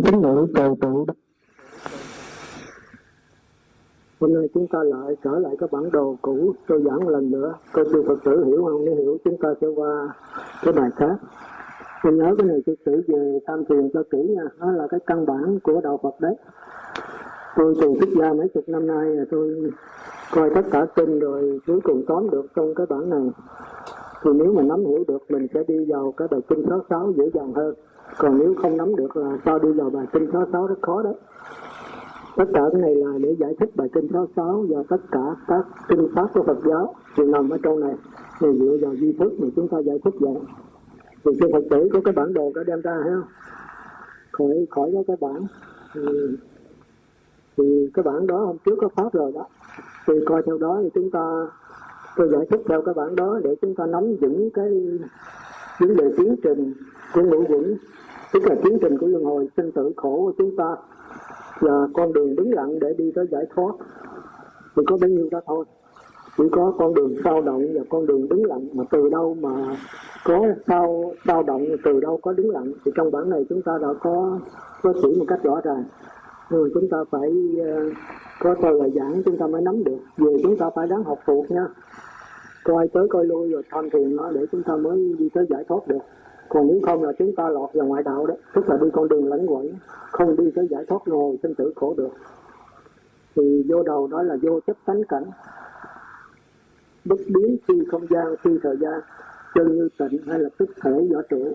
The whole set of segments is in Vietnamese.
ban tín ngưỡng cầu tự Hôm nay chúng ta lại trở lại cái bản đồ cũ, tôi giảng lần nữa. Cô sư Phật tử hiểu không? Nếu hiểu, chúng ta sẽ qua cái bài khác. Tôi nhớ cái này sư tử về tam thiền cho kỹ nha. Đó là cái căn bản của đạo Phật đấy. Tôi từ xuất gia mấy chục năm nay là tôi coi tất cả kinh rồi cuối cùng tóm được trong cái bản này. Thì nếu mà nắm hiểu được, mình sẽ đi vào cái bài kinh số sáu dễ dàng hơn còn nếu không nắm được là sao đi vào bài kinh số sáu rất khó đấy. Tất cả cái này là để giải thích bài kinh số sáu và tất cả các kinh pháp của Phật giáo thì nằm ở trong này. Thì dựa vào duy thức mà chúng ta giải thích vậy. Thì trên Phật tử có cái bản đồ đã đem ra ha khỏi khỏi có cái bản. Thì, thì cái bản đó hôm trước có pháp rồi đó. Thì coi theo đó thì chúng ta tôi giải thích theo cái bản đó để chúng ta nắm vững cái vấn đề tiến trình của ngũ quẩn tức là tiến trình của luân hồi, sinh tử khổ của chúng ta là con đường đứng lặng để đi tới giải thoát. Chỉ có bấy nhiêu đó thôi. Chỉ có con đường sao động và con đường đứng lặng mà từ đâu mà có sao sao động từ đâu có đứng lặng. Thì trong bản này chúng ta đã có có chỉ một cách rõ ràng. Rồi chúng ta phải ờ, có tôi là giảng chúng ta mới nắm được. Về chúng ta phải đáng học thuộc nha. Coi tới coi lui rồi tham thiền nó để chúng ta mới đi tới giải thoát được còn nếu không là chúng ta lọt vào ngoại đạo đó, tức là đi con đường lẫn quẩn, không đi tới giải thoát ngồi sinh tử khổ được. Thì vô đầu đó là vô chấp tánh cảnh. Bất biến phi không gian, phi thời gian, chân như tịnh hay là tức thể võ trụ.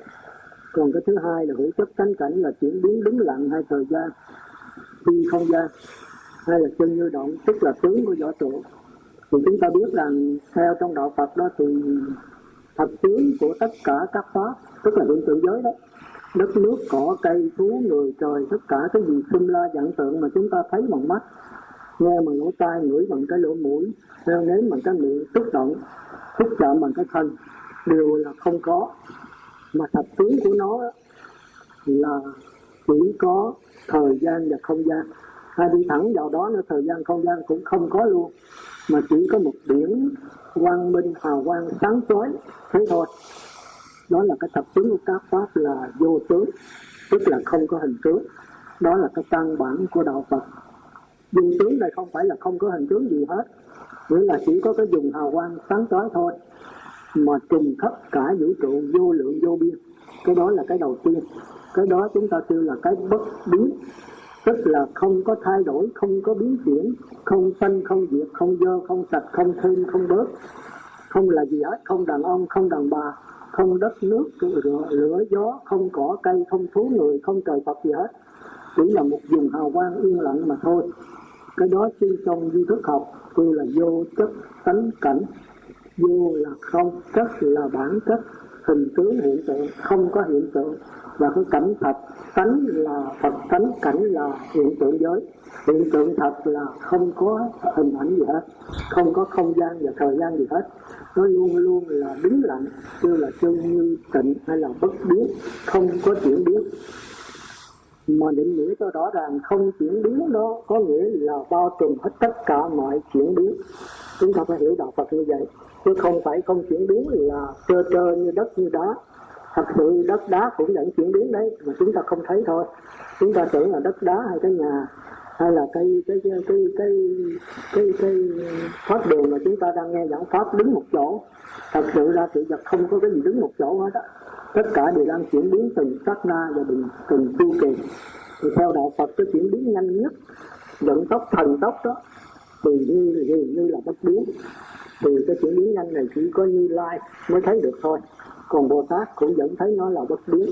Còn cái thứ hai là hữu chấp tánh cảnh là chuyển biến đứng lặng hay thời gian, phi không gian hay là chân như động, tức là tướng của võ trụ. Thì chúng ta biết rằng theo trong đạo Phật đó thì thật tướng của tất cả các pháp, tức là hiện tượng giới đó. Đất nước, cỏ, cây, thú, người, trời, tất cả cái gì xung la dạng tượng mà chúng ta thấy bằng mắt, nghe bằng lỗ tai, ngửi bằng cái lỗ mũi theo nếm bằng cái miệng xúc động, xúc chạm bằng cái thân, đều là không có. Mà thật tướng của nó là chỉ có thời gian và không gian. Hay đi thẳng vào đó nữa thời gian không gian cũng không có luôn mà chỉ có một biển quang minh hào quang sáng chói thế thôi. Đó là cái tập tướng của các pháp là vô tướng, tức là không có hình tướng. Đó là cái căn bản của đạo phật. Vô tướng này không phải là không có hình tướng gì hết, nghĩa là chỉ có cái dùng hào quang sáng chói thôi mà trùng khắp cả vũ trụ vô lượng vô biên. Cái đó là cái đầu tiên. Cái đó chúng ta kêu là cái bất biến tức là không có thay đổi không có biến chuyển không sanh không diệt không dơ không sạch không thêm không bớt. Không là gì hết không đàn ông không đàn bà không đất nước lửa, lửa gió không cỏ cây không thú người không trời phật gì hết. Chỉ là một vùng hào quang yên lặng mà thôi. Cái đó chuyên trong duy thức học tôi là vô chất tánh cảnh. Vô là không chất là bản chất hình tướng hiện tượng không có hiện tượng và cái cảnh thật, tánh là phật, tánh cảnh là hiện tượng giới. Hiện tượng thật là không có hình ảnh gì hết, không có không gian và thời gian gì hết. Nó luôn luôn là đứng lặng, như là chân như tịnh hay là bất biến, không có chuyển biến. Mà định nghĩa cho rõ ràng, không chuyển biến đó có nghĩa là bao trùm hết tất cả mọi chuyển biến. Chúng ta phải hiểu đạo Phật như vậy, chứ không phải không chuyển biến là trơ trơ như đất như đá thật sự đất đá cũng vẫn chuyển biến đấy mà chúng ta không thấy thôi. Chúng ta tưởng là đất đá hay cái nhà hay là cái cái cái cái cái cái, cái pháp đường mà chúng ta đang nghe giảng pháp đứng một chỗ. Thật sự ra sự vật không có cái gì đứng một chỗ hết á. Tất cả đều đang chuyển biến từng sát na và từng từng chu kỳ. Thì theo đạo Phật cái chuyển biến nhanh nhất vận tốc thần tốc đó thì như như, như là bất biến. Thì cái chuyển biến nhanh này chỉ có như lai mới thấy được thôi còn bồ tát cũng vẫn thấy nó là bất biến.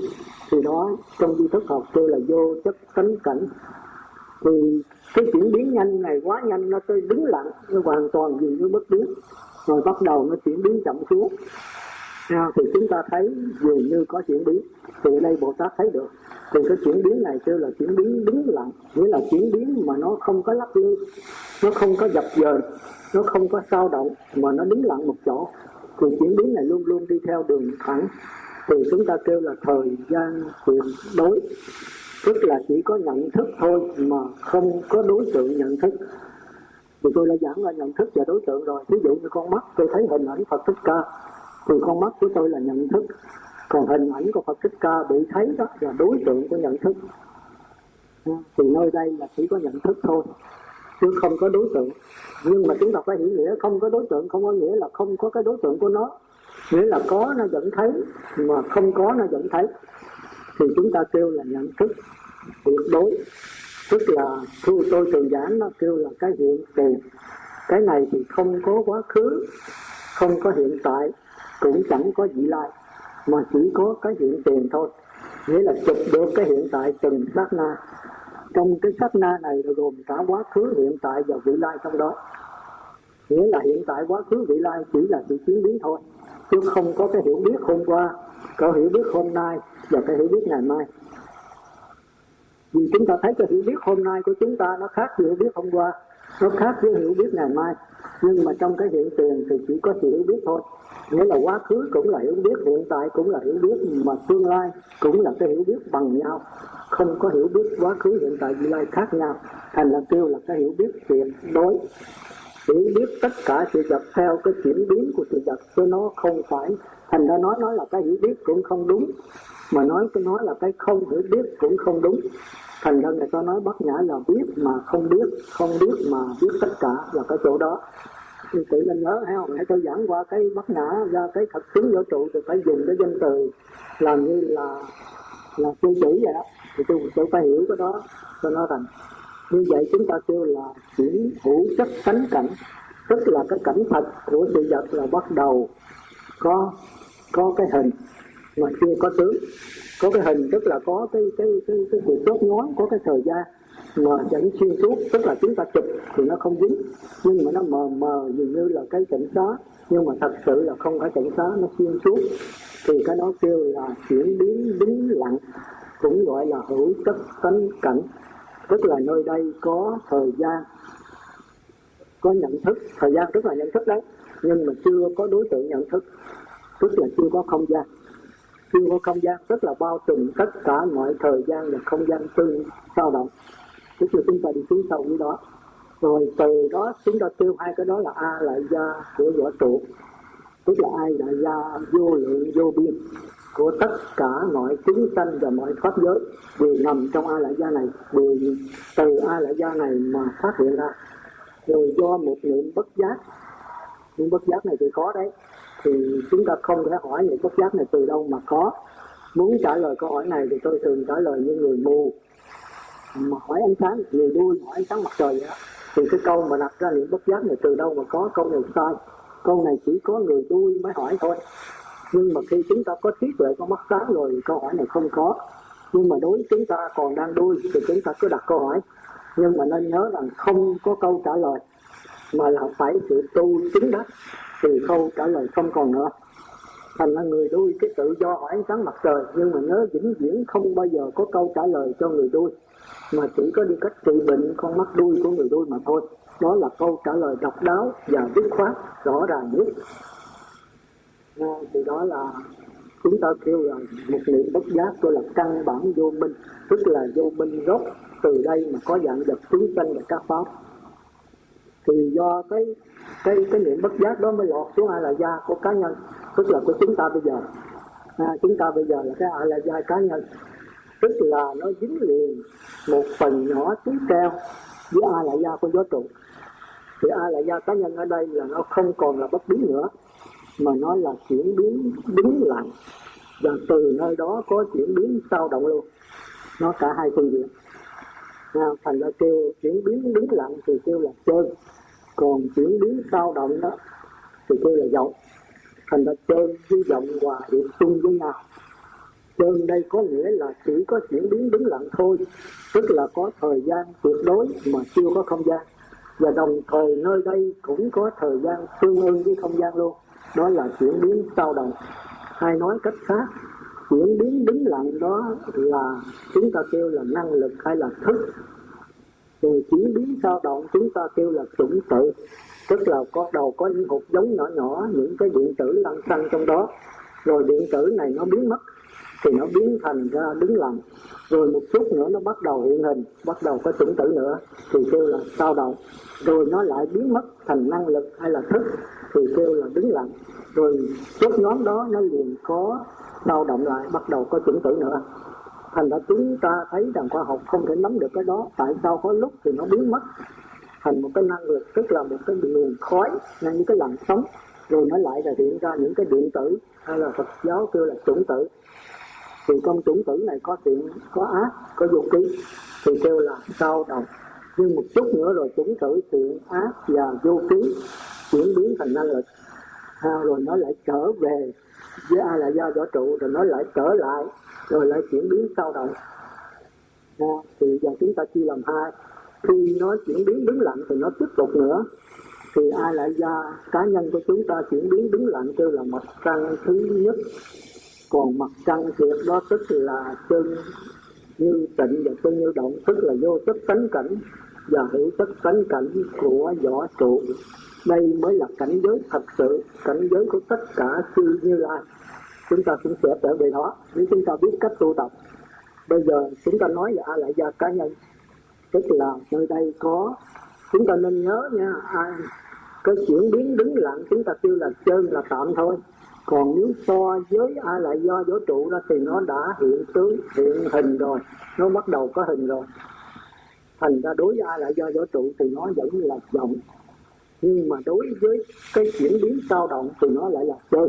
Thì đó trong di thức học kêu là vô chất tánh cảnh. Thì cái chuyển biến nhanh này quá nhanh nó tới đứng lặng nó hoàn toàn dường như bất biến. Rồi bắt đầu nó chuyển biến chậm xuống. À, thì chúng ta thấy dường như có chuyển biến. Thì ở đây bồ tát thấy được. Thì cái chuyển biến này kêu là chuyển biến đứng lặng. Nghĩa là chuyển biến mà nó không có lắc lư nó không có dập dờn nó không có sao động mà nó đứng lặng một chỗ thì chuyển biến này luôn luôn đi theo đường thẳng. Thì chúng ta kêu là thời gian tuyệt đối. Tức là chỉ có nhận thức thôi mà không có đối tượng nhận thức. Thì tôi đã giảng là nhận thức và đối tượng rồi. Ví dụ như con mắt, tôi thấy hình ảnh Phật Thích Ca. Thì con mắt của tôi là nhận thức. Còn hình ảnh của Phật Thích Ca bị thấy đó là đối tượng của nhận thức. Thì nơi đây là chỉ có nhận thức thôi, chứ không có đối tượng nhưng mà chúng ta phải hiểu nghĩa, không có đối tượng, không có nghĩa là không có cái đối tượng của nó. Nghĩa là có nó vẫn thấy, mà không có nó vẫn thấy. Thì chúng ta kêu là nhận thức, tuyệt đối. Tức là thu tôi thường giảng nó kêu là cái hiện tiền. Cái này thì không có quá khứ, không có hiện tại, cũng chẳng có vị lai, mà chỉ có cái hiện tiền thôi. Nghĩa là chụp được cái hiện tại từng sát na trong cái sát na này là gồm cả quá khứ, hiện tại và vị lai trong đó. Nghĩa là hiện tại quá khứ, vị lai chỉ là sự chuyển biến thôi, chứ không có cái hiểu biết hôm qua, có hiểu biết hôm nay và cái hiểu biết ngày mai. Vì chúng ta thấy cái hiểu biết hôm nay của chúng ta nó khác với hiểu biết hôm qua, nó khác với hiểu biết ngày mai. Nhưng mà trong cái hiện tiền thì chỉ có sự hiểu biết thôi nghĩa là quá khứ cũng là hiểu biết, hiện tại cũng là hiểu biết mà tương lai cũng là cái hiểu biết bằng nhau. Không có hiểu biết quá khứ, hiện tại, tương lai khác nhau. Thành là kêu là cái hiểu biết tuyệt đối. Hiểu biết tất cả sự vật theo cái chuyển biến của sự vật, chứ nó không phải. Thành ra nói nói là cái hiểu biết cũng không đúng. Mà nói, cái nói là cái không hiểu biết cũng không đúng. Thành ra người ta nói bất nhã là biết mà không biết không biết mà biết tất cả là cái chỗ đó thì tự nên nhớ hay không hãy tôi giảng qua cái bất nhã ra cái thật tướng vũ trụ thì phải dùng cái danh từ làm như là là tiêu chỉ vậy đó. Thì tôi tôi phải hiểu cái đó cho nó thành. Như vậy chúng ta kêu là chuyển hữu chất cánh cảnh, tức là cái cảnh thật của sự vật là bắt đầu có có cái hình mà chưa có tướng. Có cái hình tức là có cái cái cái cái sự chốt ngón có cái thời gian mà dẫn xuyên suốt, tức là chúng ta chụp thì nó không dính. Nhưng mà nó mờ mờ dường như là cái cảnh xá. Nhưng mà thật sự là không phải cảnh xá, nó xuyên suốt. Thì cái đó kêu là chuyển biến đứng lặng, cũng gọi là hữu tất tánh cảnh. Tức là nơi đây có thời gian, có nhận thức. Thời gian tức là nhận thức đấy, nhưng mà chưa có đối tượng nhận thức. Tức là chưa có không gian. Chưa có không gian, tức là bao trùm tất cả mọi thời gian và không gian tương sao động cái chiều chúng ta đi xuống sâu như đó. Rồi từ đó chúng ta tiêu hai cái đó là a lại gia của võ trụ. Tức là ai đại gia vô lượng, vô biên của tất cả mọi chúng sanh và mọi pháp giới. Đều nằm trong a lại gia này đều từ a lại gia này mà phát hiện ra. Rồi do một niệm bất giác. Niệm bất giác này thì có đấy. Thì chúng ta không thể hỏi niệm bất giác này từ đâu mà có. Muốn trả lời câu hỏi này thì tôi thường trả lời như người mù mà hỏi ánh sáng người đuôi hỏi ánh sáng mặt trời vậy đó. Thì cái câu mà đặt ra niệm bất giác này, từ đâu mà có, câu này sai. Câu này chỉ có người đuôi mới hỏi thôi. Nhưng mà khi chúng ta có trí tuệ, có mắt sáng rồi câu hỏi này không có. Nhưng mà đối với chúng ta còn đang đuôi thì chúng ta cứ đặt câu hỏi. Nhưng mà nên nhớ rằng không có câu trả lời, mà là phải sự tu chứng đắc. Thì câu trả lời không còn nữa thành là người đuôi cái tự do hỏi ánh sáng mặt trời. Nhưng mà nhớ vĩnh viễn không bao giờ có câu trả lời cho người đuôi. Mà chỉ có đi cách trị bệnh con mắt đuôi của người đuôi mà thôi. Đó là câu trả lời độc đáo và dứt khoát rõ ràng nhất. À, thì đó là chúng ta kêu là một niệm bất giác tôi là căn bản vô minh. Tức là vô minh gốc từ đây mà có dạng vật chúng sanh và các pháp. Thì do cái cái cái niệm bất giác đó mới lọt xuống ai là da của cá nhân tức là của chúng ta bây giờ. À, chúng ta bây giờ là cái ai là gia cá nhân. Tức là nó dính liền một phần nhỏ tí keo với ai là gia của gió trụ thì ai là gia cá nhân ở đây là nó không còn là bất biến nữa mà nó là chuyển biến đứng lặng. Và từ nơi đó có chuyển biến sao động luôn. Nó cả hai phương diện. À, thành ra kêu chuyển biến đứng lặng thì kêu là chơi còn chuyển biến sao động đó thì kêu là dậu thành ra chơi với vọng hòa hiệp chung với nhau. Trơn đây có nghĩa là chỉ có chuyển biến đứng lặng thôi, Tức là có thời gian tuyệt đối mà chưa có không gian. Và đồng thời nơi đây cũng có thời gian tương ưng với không gian luôn. Đó là chuyển biến sao động. Hay nói cách khác, Chuyển biến đứng lặng đó là chúng ta kêu là năng lực hay là thức. Rồi chuyển biến sao động chúng ta kêu là chủng tự. Tức là có đầu có những hột giống nhỏ nhỏ, Những cái điện tử lăn xăng trong đó. Rồi điện tử này nó biến mất, thì nó biến thành ra đứng lặng rồi một chút nữa nó bắt đầu hiện hình, bắt đầu có chủng tử nữa, thì kêu là sao động. Rồi nó lại biến mất thành năng lực hay là thức, thì kêu là đứng lặng rồi chốt nhóm đó nó liền có sao động lại, bắt đầu có chủng tử nữa. Thành ra chúng ta thấy rằng khoa học không thể nắm được cái đó. Tại sao có lúc thì nó biến mất? Thành một cái năng lượng tức là một cái luồng khói là những cái làn sóng rồi nó lại là hiện ra những cái điện tử hay là Phật giáo kêu là chủng tử. Thì trong chủng tử này có thiện có ác có vô ký thì kêu là sao động nhưng một chút nữa rồi chủng tử thiện ác và vô ký chuyển biến thành năng lực. À, rồi nó lại trở về với ai là do võ trụ rồi nó lại trở lại rồi lại chuyển biến sao động à, thì giờ chúng ta chia làm hai khi nó chuyển biến đứng lặng thì nó tiếp tục nữa. Thì ai lại do cá nhân của chúng ta chuyển biến đứng lặng kêu là mặt trăng thứ nhất. Còn mặt trăng thiệt đó tức là chân như tịnh và chân như động, tức là vô chất tánh cảnh và hữu chất tánh cảnh của võ trụ. Đây mới là cảnh giới thật sự, cảnh giới của tất cả chư như lai. Chúng ta cũng sẽ trở về đó, nếu chúng ta biết cách tu tập. Bây giờ chúng ta nói về a lại gia cá nhân tức là nơi đây có. Chúng ta nên nhớ nha, ai cái chuyển biến đứng lặng, chúng ta kêu là chân là tạm thôi. Còn nếu so với ai lại do vũ trụ ra thì nó đã hiện tướng, hiện hình rồi. Nó bắt đầu có hình rồi. Thành ra đối với ai lại do vũ trụ thì nó vẫn là vọng. Nhưng mà đối với cái chuyển biến sao động thì nó lại là chơi.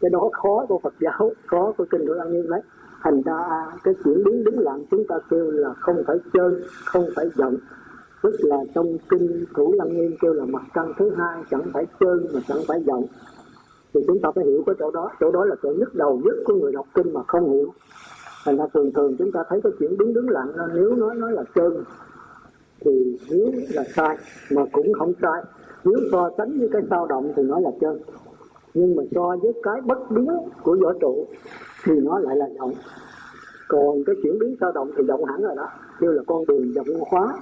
Cái đó khó của Phật giáo, khó của kinh Thủ Lăng Nghiêm đấy thành ra cái chuyển biến đứng lặng chúng ta kêu là không phải chơi không phải giận. Tức là trong kinh Thủ Lăng Nghiêm kêu là mặt trăng thứ hai chẳng phải chơi mà chẳng phải giận. Thì chúng ta phải hiểu cái chỗ đó. Chỗ đó là chỗ nhức đầu nhất của người đọc kinh mà không hiểu. Thành ra thường thường chúng ta thấy cái chuyển biến đứng lặng nếu nói nói là chơi thì nếu là sai mà cũng không sai. Nếu so sánh với cái sao động thì nó là chân nhưng mà so với cái bất biến của võ trụ thì nó lại là động còn cái chuyển biến sao động thì động hẳn rồi đó. Như là con đường động hóa,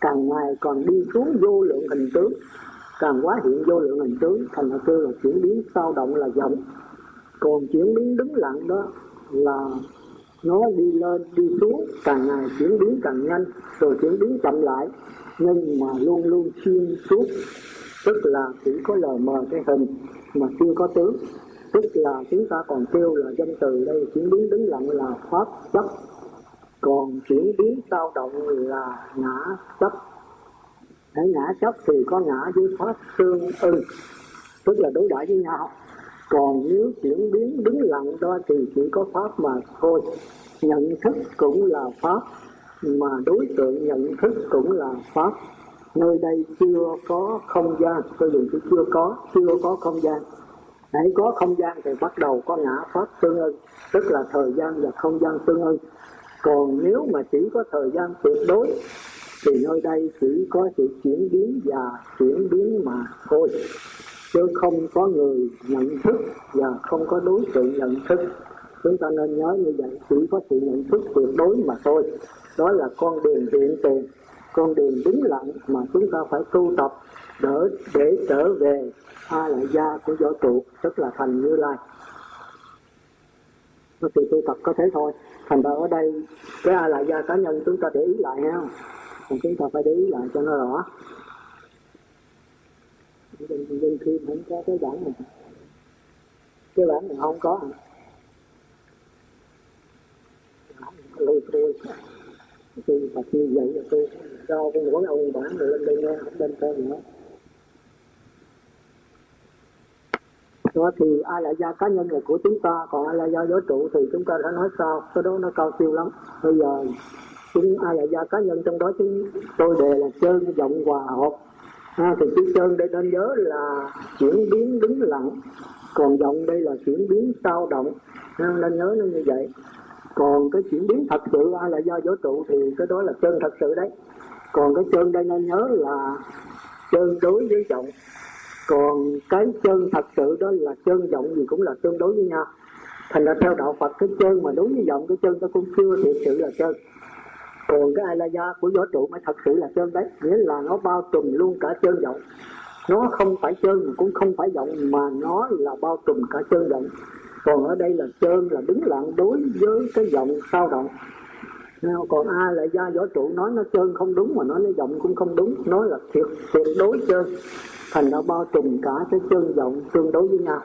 càng ngày còn đi xuống vô lượng hình tướng, càng quá hiện vô lượng hình tướng, thành ra kêu là chuyển biến sao động là vọng còn chuyển biến đứng lặng đó là nó đi lên, đi xuống, càng ngày chuyển biến càng nhanh, rồi chuyển biến chậm lại, nhưng mà luôn luôn xuyên suốt. Tức là chỉ có lờ mờ cái hình mà chưa có tướng tức là chúng ta còn kêu là danh từ đây, chuyển biến đứng lặng là pháp chấp. Còn chuyển biến sao động là ngã chấp. Hãy ngã chấp thì có ngã với pháp tương ưng, tức là đối đãi với nhau. Còn nếu chuyển biến đứng lặng đó thì chỉ có pháp mà thôi. Nhận thức cũng là pháp, mà đối tượng nhận thức cũng là pháp. Nơi đây chưa có không gian, tôi dùng chữ chưa có chưa có không gian hãy có không gian thì bắt đầu có ngã pháp tương ưng, tức là thời gian và không gian tương ưng. Còn nếu mà chỉ có thời gian tuyệt đối, thì nơi đây chỉ có sự chuyển biến và chuyển biến mà thôi. Chứ không có người nhận thức và không có đối tượng nhận thức. Chúng ta nên nhớ như vậy, chỉ có sự nhận thức tuyệt đối mà thôi. Đó là con đường hiện tiền. Con đường đứng lặng mà chúng ta phải tu tập đỡ để trở về a lại gia của võ trụ, tức là thành như lai. Nó thì tu tập có thế thôi. Thành ra ở đây, cái a lại gia cá nhân chúng ta để ý lại ha. Còn chúng ta phải để ý lại cho nó rõ. Đừng khi không có cái bản này. Cái bản này không có à. Lôi tôi tôi tập như vậy là tôi cho con mỗi ông bản rồi lên đây nghe, không lên tên nữa. Đó thì ai là gia cá nhân là của chúng ta còn ai là gia vũ trụ thì chúng ta đã nói sao cái đó nó cao siêu lắm. Bây giờ chúng ai là gia cá nhân trong đó chúng tôi đề là chân vọng hòa hợp. À, thì chữ chân đây nên nhớ là chuyển biến đứng lặng còn vọng đây là chuyển biến sao động. À, nên nhớ nó như vậy. Còn cái chuyển biến thật sự ai là do vũ trụ thì cái đó là chân thật sự đấy. Còn cái chân đây nên nhớ là chân đối với vọng còn cái chân thật sự đó là chân vọng gì cũng là tương đối với nhau. Thành ra theo đạo phật, cái chân mà đối với vọng cái chân nó cũng chưa thiệt sự là chân. Còn cái alaya của vũ trụ mới thật sự là chân đấy. Nghĩa là nó bao trùm luôn cả chân vọng nó không phải chân, cũng không phải vọng mà nó là bao trùm cả chân vọng còn ở đây là chân là đứng lặng đối với cái vọng sao động. Còn a lại gia võ trụ nói nó chân không đúng mà nói nó vọng cũng không đúng. Nói là tuyệt tuyệt đối chân thành nó bao trùm cả cái chân rộng tương đối với nhau.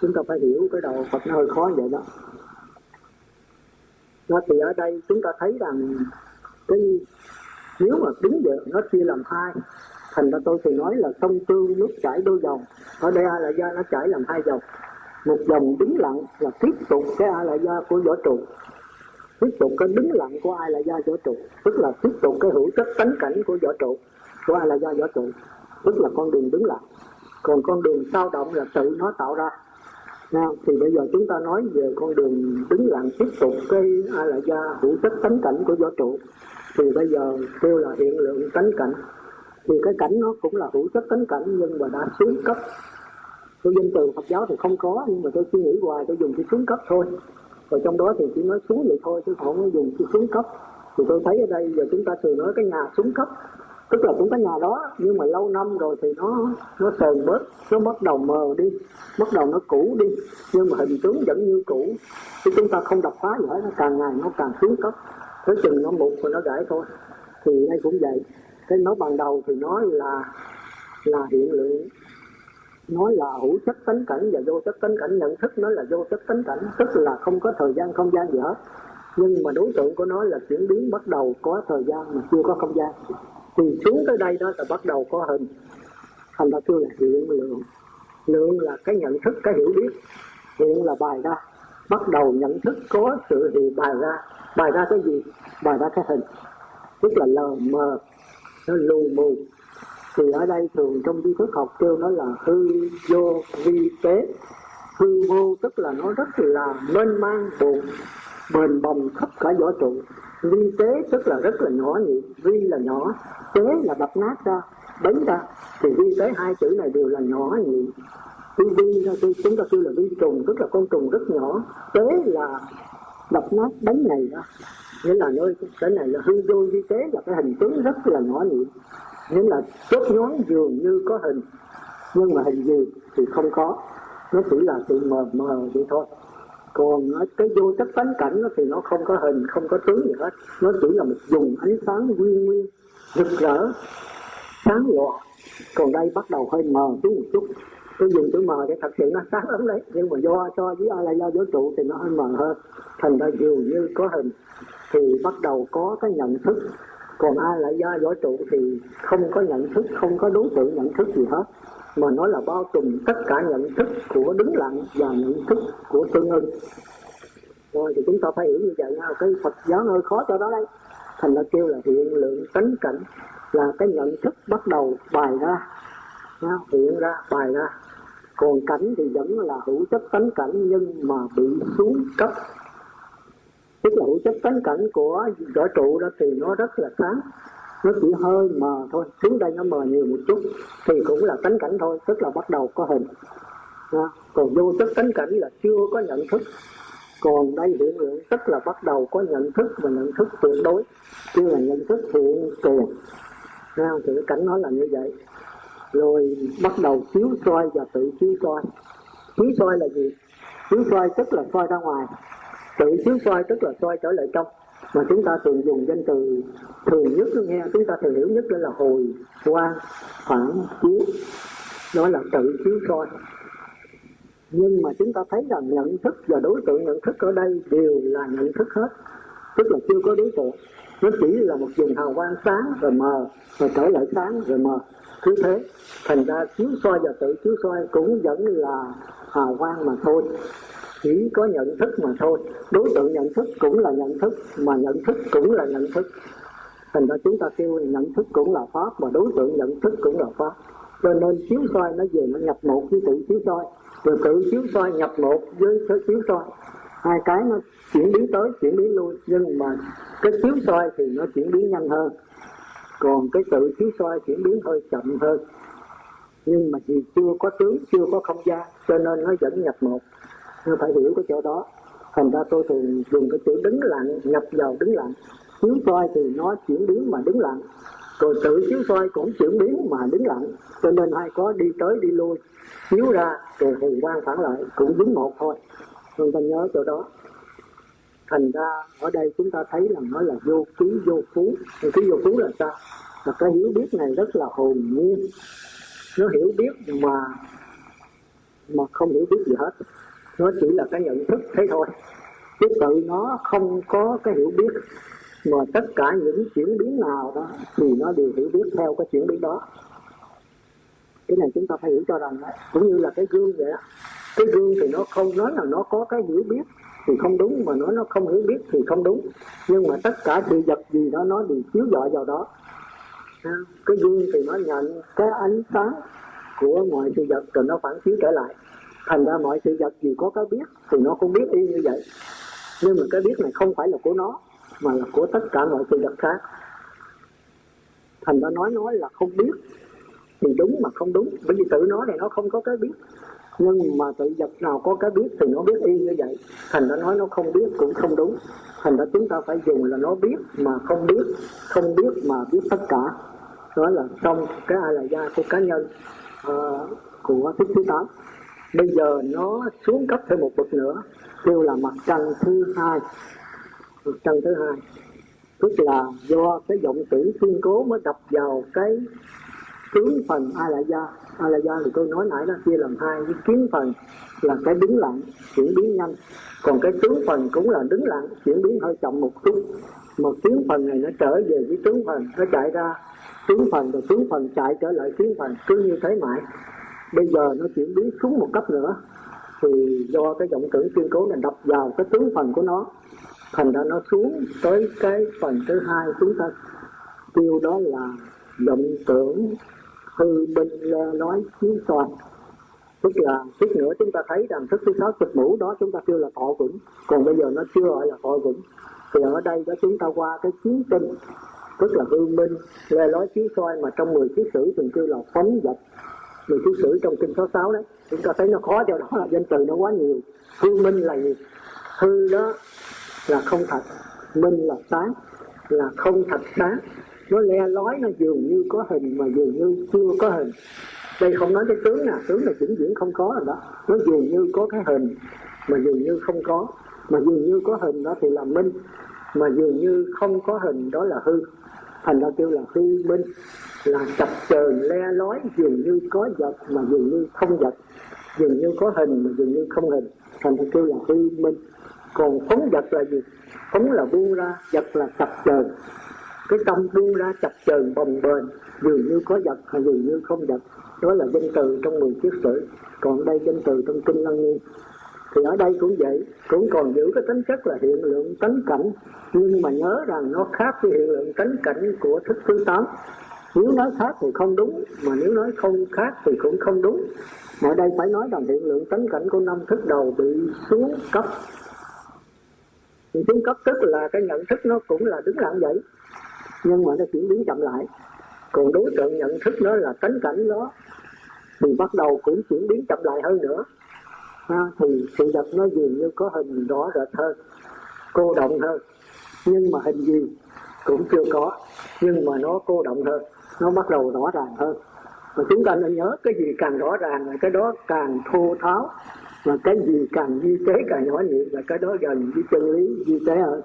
Chúng ta phải hiểu cái đầu Phật nó hơi khó vậy đó. Nó thì ở đây chúng ta thấy rằng cái nếu mà đứng vậy nó chia làm hai, thành ra tôi thì nói là sông tương nước chảy đôi dòng ở đây a là do nó chảy làm hai dòng một dòng đứng lặng là tiếp tục cái a là do của võ trụ. Tiếp tục cái đứng lặng của ai là do võ trụ, tức là tiếp tục cái hữu chất tánh cảnh của võ trụ, của ai là do võ trụ tức là con đường đứng lặng còn con đường sao động là tự nó tạo ra. Nha, thì bây giờ chúng ta nói về con đường đứng lặng tiếp tục cái a la gia hữu chất tánh cảnh của vũ trụ. Thì bây giờ kêu là hiện lượng tánh cảnh. Thì cái cảnh nó cũng là hữu chất tánh cảnh nhưng mà đã xuống cấp. Tôi danh từ Phật giáo thì không có nhưng mà tôi suy nghĩ hoài tôi dùng cái xuống cấp thôi. Rồi trong đó thì chỉ nói xuống vậy thôi chứ không có dùng cái xuống cấp. Thì tôi thấy ở đây giờ chúng ta thường nói cái nhà xuống cấp tức là cũng có nhà đó, nhưng mà lâu năm rồi thì nó nó sờn bớt, nó bắt đầu mờ đi, bắt đầu nó cũ đi. Nhưng mà hình tướng vẫn như cũ. Chứ chúng ta không đập phá gì hết nó càng ngày nó càng xuống cấp. Tới chừng nó mục rồi nó gãy thôi. Thì đây cũng vậy. Cái nói ban đầu thì nói là là hiện lượng. Nói là hữu chất tánh cảnh và vô chất tánh cảnh. Nhận thức nó là vô chất tánh cảnh. Tức là không có thời gian, không gian gì hết. Nhưng mà đối tượng của nó là chuyển biến bắt đầu có thời gian mà chưa có không gian thì xuống tới đây đó là bắt đầu có hình. Thành ra kêu là hiện lượng lượng là cái nhận thức, cái hiểu biết. Hiện là bài ra, bắt đầu nhận thức có sự thì bài ra. Bài ra cái gì? Bài ra cái hình. Tức là lờ mờ, nó lù mù. Thì ở đây thường trong tri thức học kêu nó là hư, vô, vi, tế. Hư vô tức là nó rất là mênh mang, buồn bền bồng khắp cả võ trụ vi tế tức là rất là nhỏ nhị vi là nhỏ, tế là đập nát ra, bấn ra. Thì vi tế hai chữ này đều là nhỏ nhị vi vi chúng ta kêu là vi trùng, tức là con trùng rất nhỏ. Tế là đập nát bánh này ra. Nghĩa là nơi cái này là hư vô vi tế, là cái hình tướng rất là nhỏ nhị nghĩa là chốt nhón dường như có hình. Nhưng mà hình gì thì không có. Nó chỉ là sự mờ mờ vậy thôi còn cái vô chất tánh cảnh nó thì nó không có hình, không có tướng gì hết. Nó chỉ là một dùng ánh sáng nguyên nguyên, rực rỡ, sáng lòa còn đây bắt đầu hơi mờ tí một chút. Tôi dùng chữ mờ để thật sự nó sáng lắm đấy. Nhưng mà do cho với ai là do vũ trụ thì nó hơi mờ hơn. Thành ra dường như có hình thì bắt đầu có cái nhận thức. Còn ai lại do vũ trụ thì không có nhận thức, không có đối tượng nhận thức gì hết mà nó là bao trùm tất cả nhận thức của đứng lặng và nhận thức của tương ưng. Rồi thì chúng ta phải hiểu như vậy nha. Cái Phật giáo hơi khó cho đó đấy. Thành ra kêu là hiện lượng tánh cảnh là cái nhận thức bắt đầu bài ra. Hiện ra, bài ra. Còn cảnh thì vẫn là hữu chất tánh cảnh nhưng mà bị xuống cấp. Tức là hữu chất tánh cảnh của võ trụ đó thì nó rất là sáng nó chỉ hơi mờ thôi xuống đây nó mờ nhiều một chút thì cũng là tánh cảnh thôi tức là bắt đầu có hình. À, còn vô thức tánh cảnh là chưa có nhận thức. Còn đây hiện lượng tức là bắt đầu có nhận thức và nhận thức tuyệt đối. Chứ là nhận thức hiện tiền à, thì cái cảnh nó là như vậy. Rồi bắt đầu chiếu soi và tự chiếu soi. Chiếu soi là gì? Chiếu soi tức là soi ra ngoài. Tự chiếu soi tức là soi trở lại trong mà chúng ta thường dùng danh từ thường nhất nghe chúng ta thường hiểu nhất đó là hồi quan phản, chiếu. Đó là tự chiếu soi. Nhưng mà chúng ta thấy rằng nhận thức và đối tượng nhận thức ở đây đều là nhận thức hết, tức là chưa có đối tượng. Nó chỉ là một vùng hào quang sáng rồi mờ, rồi trở lại sáng rồi mờ. Cứ thế, thành ra chiếu soi và tự chiếu soi cũng vẫn là hào quang mà thôi chỉ có nhận thức mà thôi. Đối tượng nhận thức cũng là nhận thức, mà nhận thức cũng là nhận thức. Thành ra chúng ta kêu là nhận thức cũng là pháp và đối tượng nhận thức cũng là pháp. Cho nên chiếu soi nó về nó nhập một với tự chiếu soi. Rồi tự chiếu soi nhập một với chiếu soi. Hai cái nó chuyển biến tới, chuyển biến lui. Nhưng mà cái chiếu soi thì nó chuyển biến nhanh hơn. Còn cái tự chiếu soi chuyển biến hơi chậm hơn. Nhưng mà vì chưa có tướng, chưa có không gian, cho nên nó vẫn nhập một nó phải hiểu cái chỗ đó? Thành ra tôi thường dùng cái chữ đứng lặng, nhập vào đứng lặng. Chiếu soi thì nó chuyển biến mà đứng lặng. Rồi tự chiếu soi cũng chuyển biến mà đứng lặng. Cho nên hai có đi tới đi lui. Chiếu ra, rồi hùng quan phản lại, cũng dính một thôi. Chúng ta nhớ chỗ đó. Thành ra ở đây chúng ta thấy là nó là vô ký, vô phú. Thì ký, vô phú là sao? Là cái hiểu biết này rất là hồn nhiên. Nó hiểu biết mà mà không hiểu biết gì hết nó chỉ là cái nhận thức thế thôi. Chứ tự nó không có cái hiểu biết, mà tất cả những chuyển biến nào đó thì nó đều hiểu biết theo cái chuyển biến đó. Cái này chúng ta phải hiểu cho rằng đó. cũng như là cái gương vậy đó. Cái gương thì nó không nói là nó có cái hiểu biết thì không đúng, mà nói nó không hiểu biết thì không đúng. Nhưng mà tất cả sự vật gì đó nó đều chiếu dọi vào đó. Cái gương thì nó nhận cái ánh sáng của mọi sự vật rồi nó phản chiếu trở lại thành ra mọi sự vật gì có cái biết thì nó cũng biết y như vậy. Nhưng mà cái biết này không phải là của nó mà là của tất cả mọi sự vật khác. Thành ra nói nói là không biết thì đúng mà không đúng. Bởi vì tự nó này nó không có cái biết. Nhưng mà tự vật nào có cái biết thì nó biết y như vậy. Thành ra nói nó không biết cũng không đúng. Thành ra chúng ta phải dùng là nó biết mà không biết không biết mà biết tất cả. Đó là trong cái ai là gia của cá nhân uh, của thích thứ tám bây giờ nó xuống cấp thêm một bậc nữa, kêu là mặt trăng thứ hai. Mặt trăng thứ hai. Tức là do cái vọng tử thiên cố mới đập vào cái tướng phần a la gia a la gia thì tôi nói nãy đó, chia làm hai, cái kiến phần là cái đứng lặng, chuyển biến nhanh. Còn cái tướng phần cũng là đứng lặng, chuyển biến hơi chậm một chút. Một tướng phần này nó trở về với tướng phần, nó chạy ra. Tướng phần rồi tướng phần chạy trở lại tướng phần, cứ như thế mãi bây giờ nó chuyển biến xuống một cấp nữa, thì do cái vọng tưởng kiên cố này đập vào cái tướng phần của nó, thành ra nó xuống tới cái phần thứ hai chúng ta tiêu đó là vọng tưởng hư binh nói chiếu toàn. Tức là chút nữa chúng ta thấy rằng thức thứ sáu tịch mũ đó chúng ta kêu là thọ vững còn bây giờ nó chưa gọi là thọ vững thì ở đây đó chúng ta qua cái chiến tinh, tức là hư minh lê lói chiếu soi mà trong 10 chiếu sử thường kêu là phóng vật 10 chiếu sử trong kinh số 6 đấy, chúng ta thấy nó khó cho đó là danh từ nó quá nhiều. Hư minh là gì? Hư đó là không thật, minh là sáng là không thật sáng nó le lói, nó dường như có hình mà dường như chưa có hình. Đây không nói cái tướng nè tướng là vĩnh viễn không có rồi đó. Nó dường như có cái hình mà dường như không có. Mà dường như có hình đó thì là minh, mà dường như không có hình đó là hư. Thành ra kêu là hư minh là chập chờn, le lói, dường như có vật mà dường như không vật. Dường như có hình mà dường như không hình. Thành ra kêu là hư minh. Còn phóng vật là gì? Phóng là buông ra, vật là chập chờn. Cái tâm buông ra, chập chờn, bồng bềnh. Dường như có vật mà dường như không vật. Đó là danh từ trong mười chiếc sử. Còn đây danh từ trong kinh lăng nghiêm thì ở đây cũng vậy. Cũng còn giữ cái tính chất là hiện lượng tánh cảnh. Nhưng mà nhớ rằng nó khác với hiện lượng tánh cảnh của thức thứ tám nếu nói khác thì không đúng mà nếu nói không khác thì cũng không đúng. Mà ở đây phải nói rằng hiện lượng tánh cảnh của năm thức đầu bị xuống cấp. Thì xuống cấp tức là cái nhận thức nó cũng là đứng lặng vậy. Nhưng mà nó chuyển biến chậm lại. Còn đối tượng nhận thức nó là tánh cảnh đó thì bắt đầu cũng chuyển biến chậm lại hơn nữa. À, thì sự vật nó dường như có hình rõ rệt hơn cô động hơn. Nhưng mà hình gì cũng chưa có nhưng mà nó cô động hơn nó bắt đầu rõ ràng hơn. Và chúng ta nên nhớ cái gì càng rõ ràng là cái đó càng thô tháo, và cái gì càng di tế càng nhỏ nhịp là cái đó gần với chân lý di tế hơn.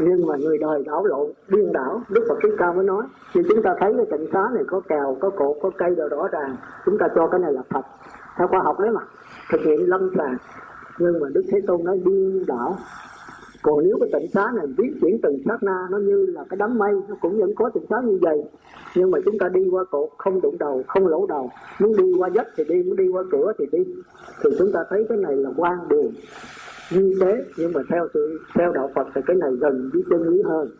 Nhưng mà người đời đảo lộn điên đảo, đức phật chúng ta mới nói thì chúng ta thấy cái cảnh xá này có kèo, có cột có cây đều rõ ràng, chúng ta cho cái này là thật theo khoa học đấy mà, thực hiện lâm sàng. Nhưng mà đức thế tôn nói điên đảo. Còn nếu cái tịnh xá này biến chuyển từng sát na, nó như là cái đám mây, nó cũng vẫn có tịnh xá như vậy nhưng mà chúng ta đi qua cột, không đụng đầu, không lỗ đầu. Muốn đi qua dốc thì đi, muốn đi qua cửa thì đi. Thì chúng ta thấy cái này là quan đường, như thế. Nhưng mà theo sự, theo đạo Phật thì cái này gần với chân lý hơn.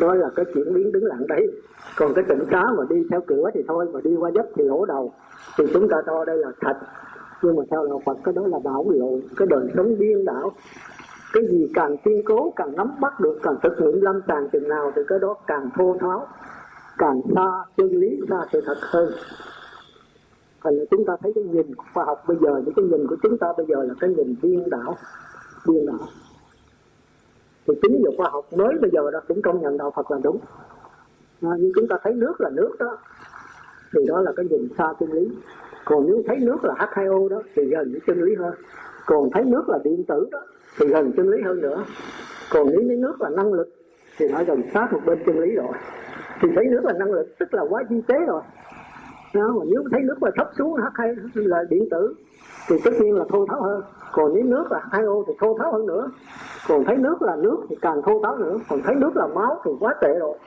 Đó là cái chuyển biến đứng lặng đấy. Còn cái tỉnh táo mà đi theo cửa thì thôi, mà đi qua dốc thì lỗ đầu. Thì chúng ta cho đây là thật. Nhưng mà theo đạo Phật, cái đó là đảo lộn cái đời sống điên đảo. Cái gì càng kiên cố, càng nắm bắt được, càng thực hiện lâm sàng chừng nào thì cái đó càng thô tháo càng xa chân lý xa sự thật hơn. Thành là chúng ta thấy cái nhìn của khoa học bây giờ những cái nhìn của chúng ta bây giờ là cái nhìn điên đảo điên đảo. Thì chính giờ khoa học mới bây giờ đó cũng công nhận đạo Phật là đúng. À, nhưng chúng ta thấy nước là nước đó thì đó là cái nhìn xa chân lý. Còn nếu thấy nước là H2O đó thì gần với chân lý hơn. Còn thấy nước là điện tử đó thì gần chân lý hơn nữa. Còn nếu thấy nước là năng lực thì nó gần sát một bên chân lý rồi thì thấy nước là năng lực tức là quá chi tế rồi. Đó, mà nếu thấy nước là thấp xuống h hay là điện tử thì tất nhiên là thô tháo hơn. Còn nếu nước là 2O thì thô tháo hơn nữa. Còn thấy nước là nước thì càng thô tháo nữa. Còn thấy nước là máu thì quá tệ rồi.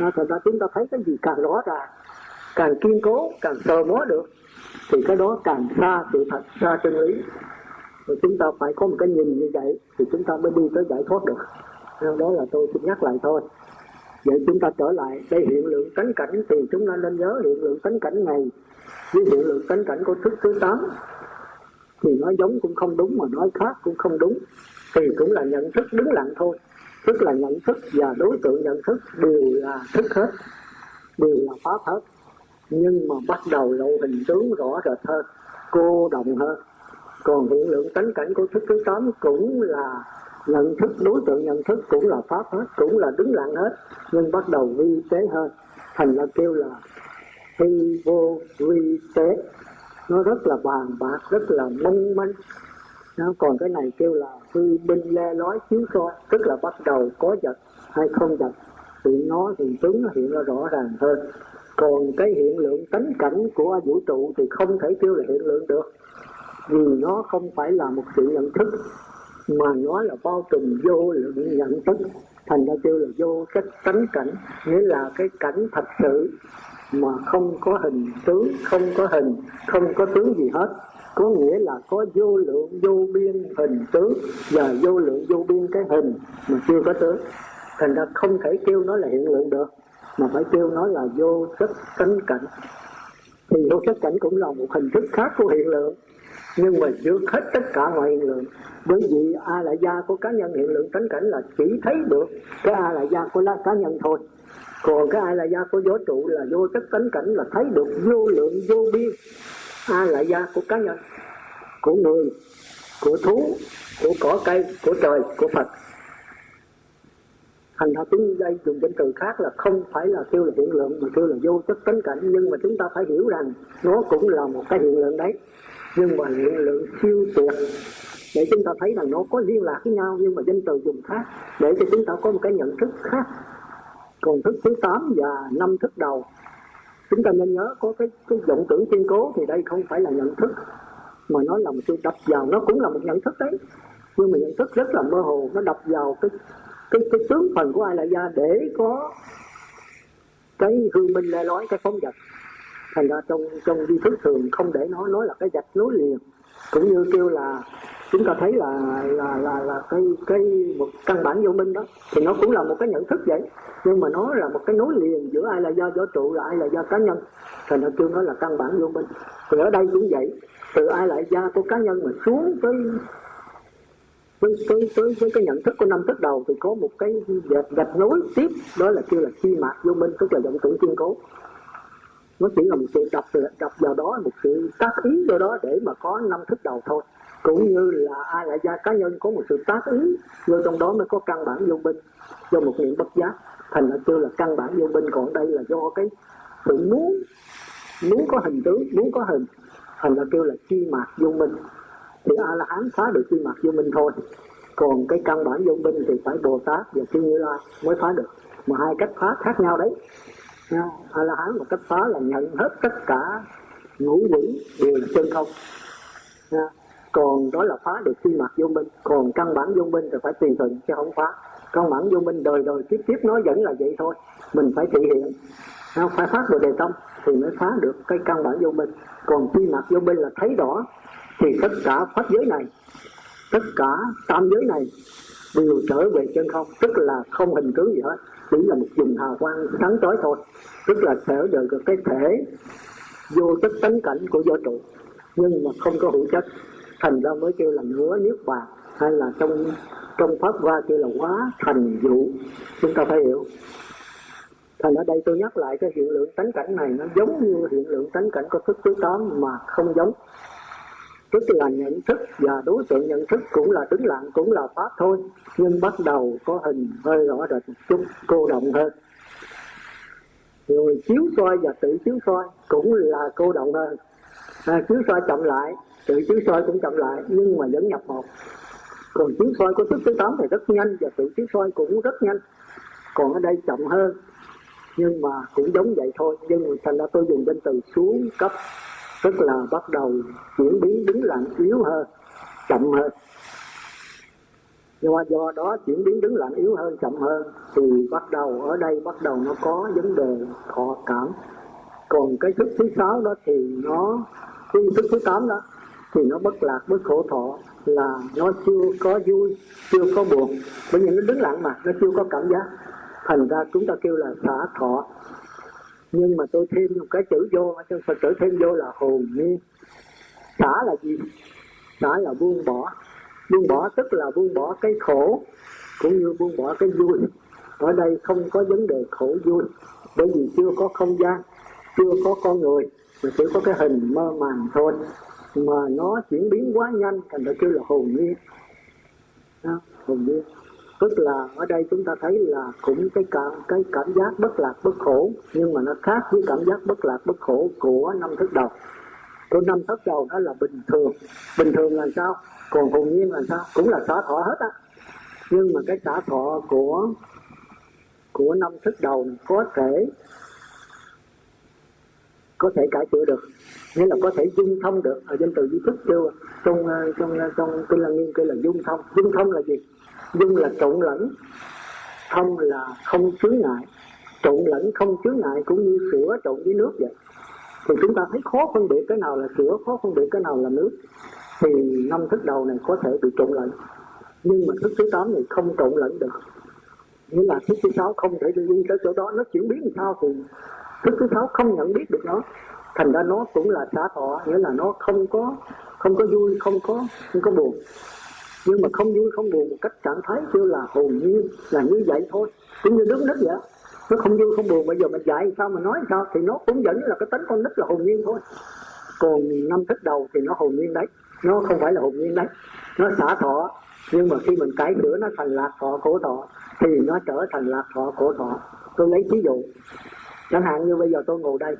Đó, thành ra chúng ta thấy cái gì càng rõ ràng càng kiên cố càng sờ mó được thì cái đó càng xa sự thật xa chân lý. Rồi chúng ta phải có một cái nhìn như vậy thì chúng ta mới đi tới giải thoát được. Đó là tôi xin nhắc lại thôi vậy chúng ta trở lại đây, hiện lượng tánh cảnh thì chúng ta nên nhớ hiện lượng tánh cảnh này. Với hiện lượng tánh cảnh của thức thứ tám thì nói giống cũng không đúng mà nói khác cũng không đúng. Thì cũng là nhận thức đứng lặng thôi. Tức là nhận thức và đối tượng nhận thức đều là thức hết, đều là pháp hết. Nhưng mà bắt đầu lộ hình tướng rõ rệt hơn, cô động hơn. Còn hiện lượng tánh cảnh của thức thứ tám cũng là nhận thức, đối tượng nhận thức cũng là pháp hết, cũng là đứng lặng hết, nhưng bắt đầu vi tế hơn. Thành ra kêu là hy vô vi tế. Nó rất là bàn bạc, rất là mong manh nó còn cái này kêu là hư binh le lói chiếu soi, tức là bắt đầu có vật hay không vật thì nó hiện tướng nó hiện ra rõ ràng hơn. Còn cái hiện lượng tánh cảnh của vũ trụ thì không thể kêu là hiện lượng được, vì nó không phải là một sự nhận thức mà nó là bao trùm vô lượng nhận thức. Thành ra kêu là vô cách tánh cảnh. Nghĩa là cái cảnh thật sự mà không có hình tướng, không có hình, không có tướng gì hết. Có nghĩa là có vô lượng, vô biên hình tướng và vô lượng, vô biên cái hình mà chưa có tướng. Thành ra không thể kêu nó là hiện lượng được, mà phải kêu nó là vô sắc tánh cảnh. Thì vô sắc cảnh cũng là một hình thức khác của hiện lượng nhưng mà trước hết tất cả mọi hiện lượng, bởi vì a la gia của cá nhân hiện lượng tánh cảnh là chỉ thấy được cái a la gia của lá cá nhân thôi. Còn cái a la gia của vũ trụ là vô chất tánh cảnh là thấy được vô lượng, vô biên. A la gia của cá nhân, của người, của thú, của cỏ cây, của trời, của phật. Thành ra chúng đây dùng danh từ khác là không phải là kêu là hiện lượng, mà kêu là vô chất tánh cảnh. Nhưng mà chúng ta phải hiểu rằng nó cũng là một cái hiện lượng đấy nhưng mà hiện lượng siêu tuyệt để chúng ta thấy rằng nó có liên lạc với nhau, nhưng mà danh từ dùng khác, để cho chúng ta có một cái nhận thức khác. Còn thức thứ 8 và năm thức đầu, chúng ta nên nhớ có cái cái vọng tưởng kiên cố thì đây không phải là nhận thức, mà nó là một sự đập vào. Nó cũng là một nhận thức đấy, nhưng mà nhận thức rất là mơ hồ, nó đập vào cái cái cái tướng phần của ai là gia để có cái hư minh le lói, cái phóng vật thành ra trong trong di thức thường không để nó nói là cái gạch nối liền. Cũng như kêu là chúng ta thấy là là là là cái cái một căn bản vô minh đó. Thì nó cũng là một cái nhận thức vậy. Nhưng mà nó là một cái nối liền giữa ai là do vũ trụ là ai là do cá nhân. Thành ra kêu nó là căn bản vô minh. Thì ở đây cũng vậy. Từ ai lại ra của cá nhân mà xuống tới với, với, với, với cái nhận thức của năm thức đầu thì có một cái gạch, gạch nối tiếp. Đó là kêu là chi mạc vô minh tức là vọng tưởng kiên cố nó chỉ là một sự đập đập vào đó, một sự tác ý vào đó để mà có năm thức đầu thôi. Cũng như là ai lại gia cá nhân có một sự tác ý, vô trong đó mới có căn bản vô minh, do một niệm bất giác. Thành ra kêu là căn bản vô minh, còn đây là do cái sự muốn muốn có hình tướng, muốn có hình. Thành ra kêu là chi mạc vô minh. Thì a la hán phá được chi mạc vô minh thôi. Còn cái căn bản vô minh thì phải bồ tát và chư như lai mới phá được. Mà hai cách phá khác nhau đấy a la hán một cách phá là nhận hết tất cả ngũ quỷ đều là chân không. Còn đó là phá được phi mặt vô minh. Còn căn bản vô minh thì phải tùy thuận chứ không phá. Căn bản vô minh đời đời tiếp tiếp nó vẫn là vậy thôi. Mình phải thể hiện. Phải phát được đề tâm thì mới phá được cái căn bản vô minh. Còn phi mặt vô minh là thấy rõ thì tất cả pháp giới này, tất cả tam giới này đều trở về chân không. Tức là không hình tướng gì hết chỉ là một vùng hào quang sáng chói thôi. Tức là trở được cái thể vô chất tánh cảnh của vũ trụ, nhưng mà không có hữu chất. Thành ra mới kêu là nửa niết bàn, hay là trong trong pháp hoa kêu là quá thành dụ chúng ta phải hiểu. Thành ở đây tôi nhắc lại cái hiện lượng tánh cảnh này, nó giống như hiện lượng tánh cảnh có thức thứ tám mà không giống tức là nhận thức và đối tượng nhận thức cũng là đứng lặng cũng là pháp thôi nhưng bắt đầu có hình hơi rõ rệt một chút cô động hơn. Rồi chiếu soi và tự chiếu soi cũng là cô động hơn. À, chiếu soi chậm lại tự chiếu soi cũng chậm lại nhưng mà vẫn nhập một còn chiếu soi của thức thứ tám thì rất nhanh và tự chiếu soi cũng rất nhanh. Còn ở đây chậm hơn nhưng mà cũng giống vậy thôi. Nhưng mà thành ra tôi dùng danh từ xuống cấp tức là bắt đầu chuyển biến đứng lặng, yếu hơn, chậm hơn. Do do đó chuyển biến đứng lặng, yếu hơn, chậm hơn, thì bắt đầu, ở đây bắt đầu nó có vấn đề thọ cảm. Còn cái thức thứ sáu đó thì nó, cái thức thứ tám đó thì nó bất lạc, bất khổ thọ, là nó chưa có vui, chưa có buồn. Bởi vì nó đứng lặng mà, nó chưa có cảm giác. Thành ra chúng ta kêu là xả thọ nhưng mà tôi thêm một cái chữ vô trong phật tử thêm vô là hồn nhiên. Xả là gì? Xả là buông bỏ. Buông bỏ tức là buông bỏ cái khổ, cũng như buông bỏ cái vui. Ở đây không có vấn đề khổ vui, bởi vì chưa có không gian, chưa có con người, mà chỉ có cái hình mơ màng thôi. Mà nó chuyển biến quá nhanh, thành ra kêu là hồn nhiên. Hồn nhiên tức là ở đây chúng ta thấy là cũng cái cảm cái cảm giác bất lạc, bất khổ. Nhưng mà nó khác với cảm giác bất lạc, bất khổ của năm thức đầu. Của năm thức đầu đó là bình thường. Bình thường là sao? Còn hồn nhiên là sao? Cũng là xả thọ hết á. Nhưng mà cái xả thọ của của năm thức đầu có thể có thể cải sửa được. Nghĩa là có thể dung thông được. Ở trên từ di thức chưa? Trong trong trong kinh là nghiên kêu là dung thông. Dung thông là gì? Dung là trộn lẫn. Thông là không chướng ngại. Trộn lẫn không chướng ngại cũng như sữa trộn với nước vậy. Thì chúng ta thấy khó phân biệt cái nào là sữa, khó phân biệt cái nào là nước. Thì năm thức đầu này có thể bị trộn lẫn. Nhưng mà thức thứ tám này không trộn lẫn được. Nghĩa là thức thứ sáu không thể đi tới chỗ đó. Nó chuyển biến làm sao thì thức thứ sáu không nhận biết được nó. Thành ra nó cũng là xả thọ. Nghĩa là nó không có không có vui, không có không có buồn nhưng mà không vui, không buồn, một cách trạng thái kêu là hồn nhiên, là như vậy thôi. Cũng như nước nít vậy. Nó không vui, không buồn, bây giờ mình dạy sao mà nói sao thì nó cũng vẫn là cái tính con nít là hồn nhiên thôi. Còn năm thức đầu thì nó hồn nhiên đấy. Nó không phải là hồn nhiên đấy. Nó xả thọ. Nhưng mà khi mình cải sửa nó thành lạc thọ khổ thọ, thì nó trở thành lạc thọ khổ thọ. Tôi lấy ví dụ. Chẳng hạn như bây giờ tôi ngồi đây.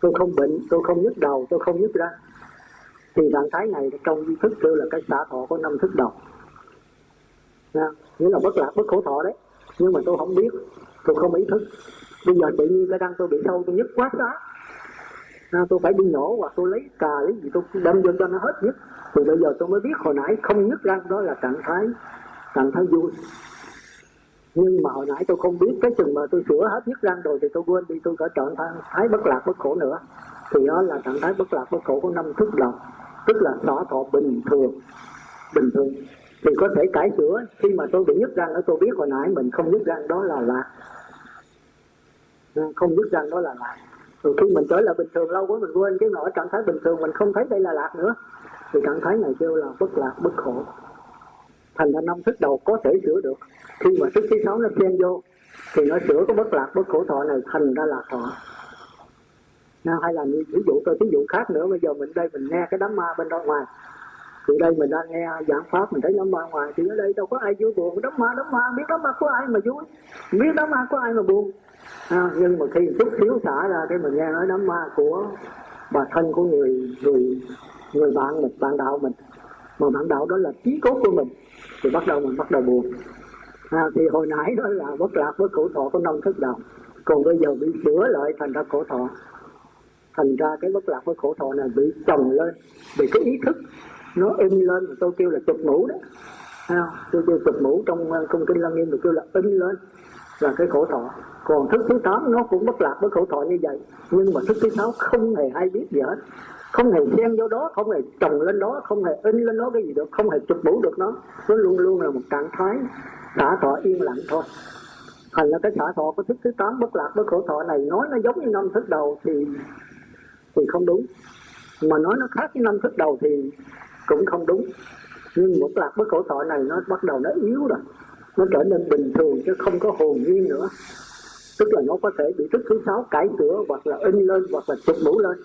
Tôi không bệnh, tôi không nhức đầu, tôi không nhức ra thì trạng thái này trong thức kêu là cái xả thọ có năm thức đầu. Nha. nghĩa là bất lạc bất khổ thọ đấy. Nhưng mà tôi không biết tôi không ý thức. Bây giờ tự nhiên cái răng tôi bị sâu tôi nhức quá đó à, tôi phải đi nhổ hoặc tôi lấy cà lấy gì tôi đâm vô cho nó hết nhức thì bây giờ tôi mới biết hồi nãy không nhức răng đó là trạng thái trạng thái vui. Nhưng mà hồi nãy tôi không biết cái chừng mà tôi sửa hết nhức răng rồi thì tôi quên đi tôi có trạng thái, thái bất lạc bất khổ nữa. Thì đó là trạng thái bất lạc bất khổ của năm thức đầu tức là xỏ thọ bình thường. Bình thường. Thì có thể cải sửa. Khi mà tôi bị nhức răng ở tôi biết hồi nãy mình không nhức răng, đó là lạc không nhức răng, đó là lạc rồi khi mình trở lại bình thường, lâu quá mình quên cái nỗi trạng thái bình thường, mình không thấy đây là lạc nữa. Thì trạng thái này kêu là bất lạc, bất khổ. Thành ra năm thức đầu có thể sửa được. Khi mà thức thứ sáu nó xen vô, thì nó sửa cái bất lạc, bất khổ thọ này thành ra là thọ hay là như ví dụ tôi ví dụ khác nữa. Bây giờ mình đây mình nghe cái đám ma bên ra ngoài. Thì đây mình đang nghe giảng pháp mình thấy đám ma ngoài. Thì ở đây đâu có ai vui buồn. Đám ma đám ma biết đám ma có ai mà vui? Biết đám ma có ai mà buồn? À, nhưng mà khi chút xíu xả ra cái mình nghe nói đám ma của bà thân của người người người bạn mình bạn đạo mình. Mà bạn đạo đó là trí cốt của mình. Thì bắt đầu mình bắt đầu buồn. À, thì hồi nãy đó là bất lạc với khổ thọ có năm thức đạo. Còn bây giờ bị sửa lại thành ra khổ thọ thành ra cái bất lạc với khổ thọ này bị chồng lên bị cái ý thức nó in lên mà tôi kêu là chụp mũ đó. Không? tôi kêu chụp mũ trong ờ, công kinh lăng nghiêm tôi kêu là in lên là cái khổ thọ. Còn thức thứ tám nó cũng bất lạc với khổ thọ như vậy, nhưng mà thức thứ sáu không hề hay biết gì hết. Không hề xen vô đó, không hề trồng lên đó, không hề in lên đó cái gì được, không hề chụp mũ được nó. Nó luôn luôn là một trạng thái xả thọ yên lặng thôi. Thành là cái xả thọ của thức thứ tám bất lạc với khổ thọ này, nói nó giống như năm thức đầu, thì thì không đúng. Mà nói nó khác với năm thức đầu thì cũng không đúng. Nhưng một lạc với khổ thọ này nó bắt đầu nó yếu rồi. Nó trở nên bình thường chứ không có hồn nhiên nữa. Tức là nó có thể bị thức thứ sáu cải sửa hoặc là in lên hoặc là chụp mũ lên.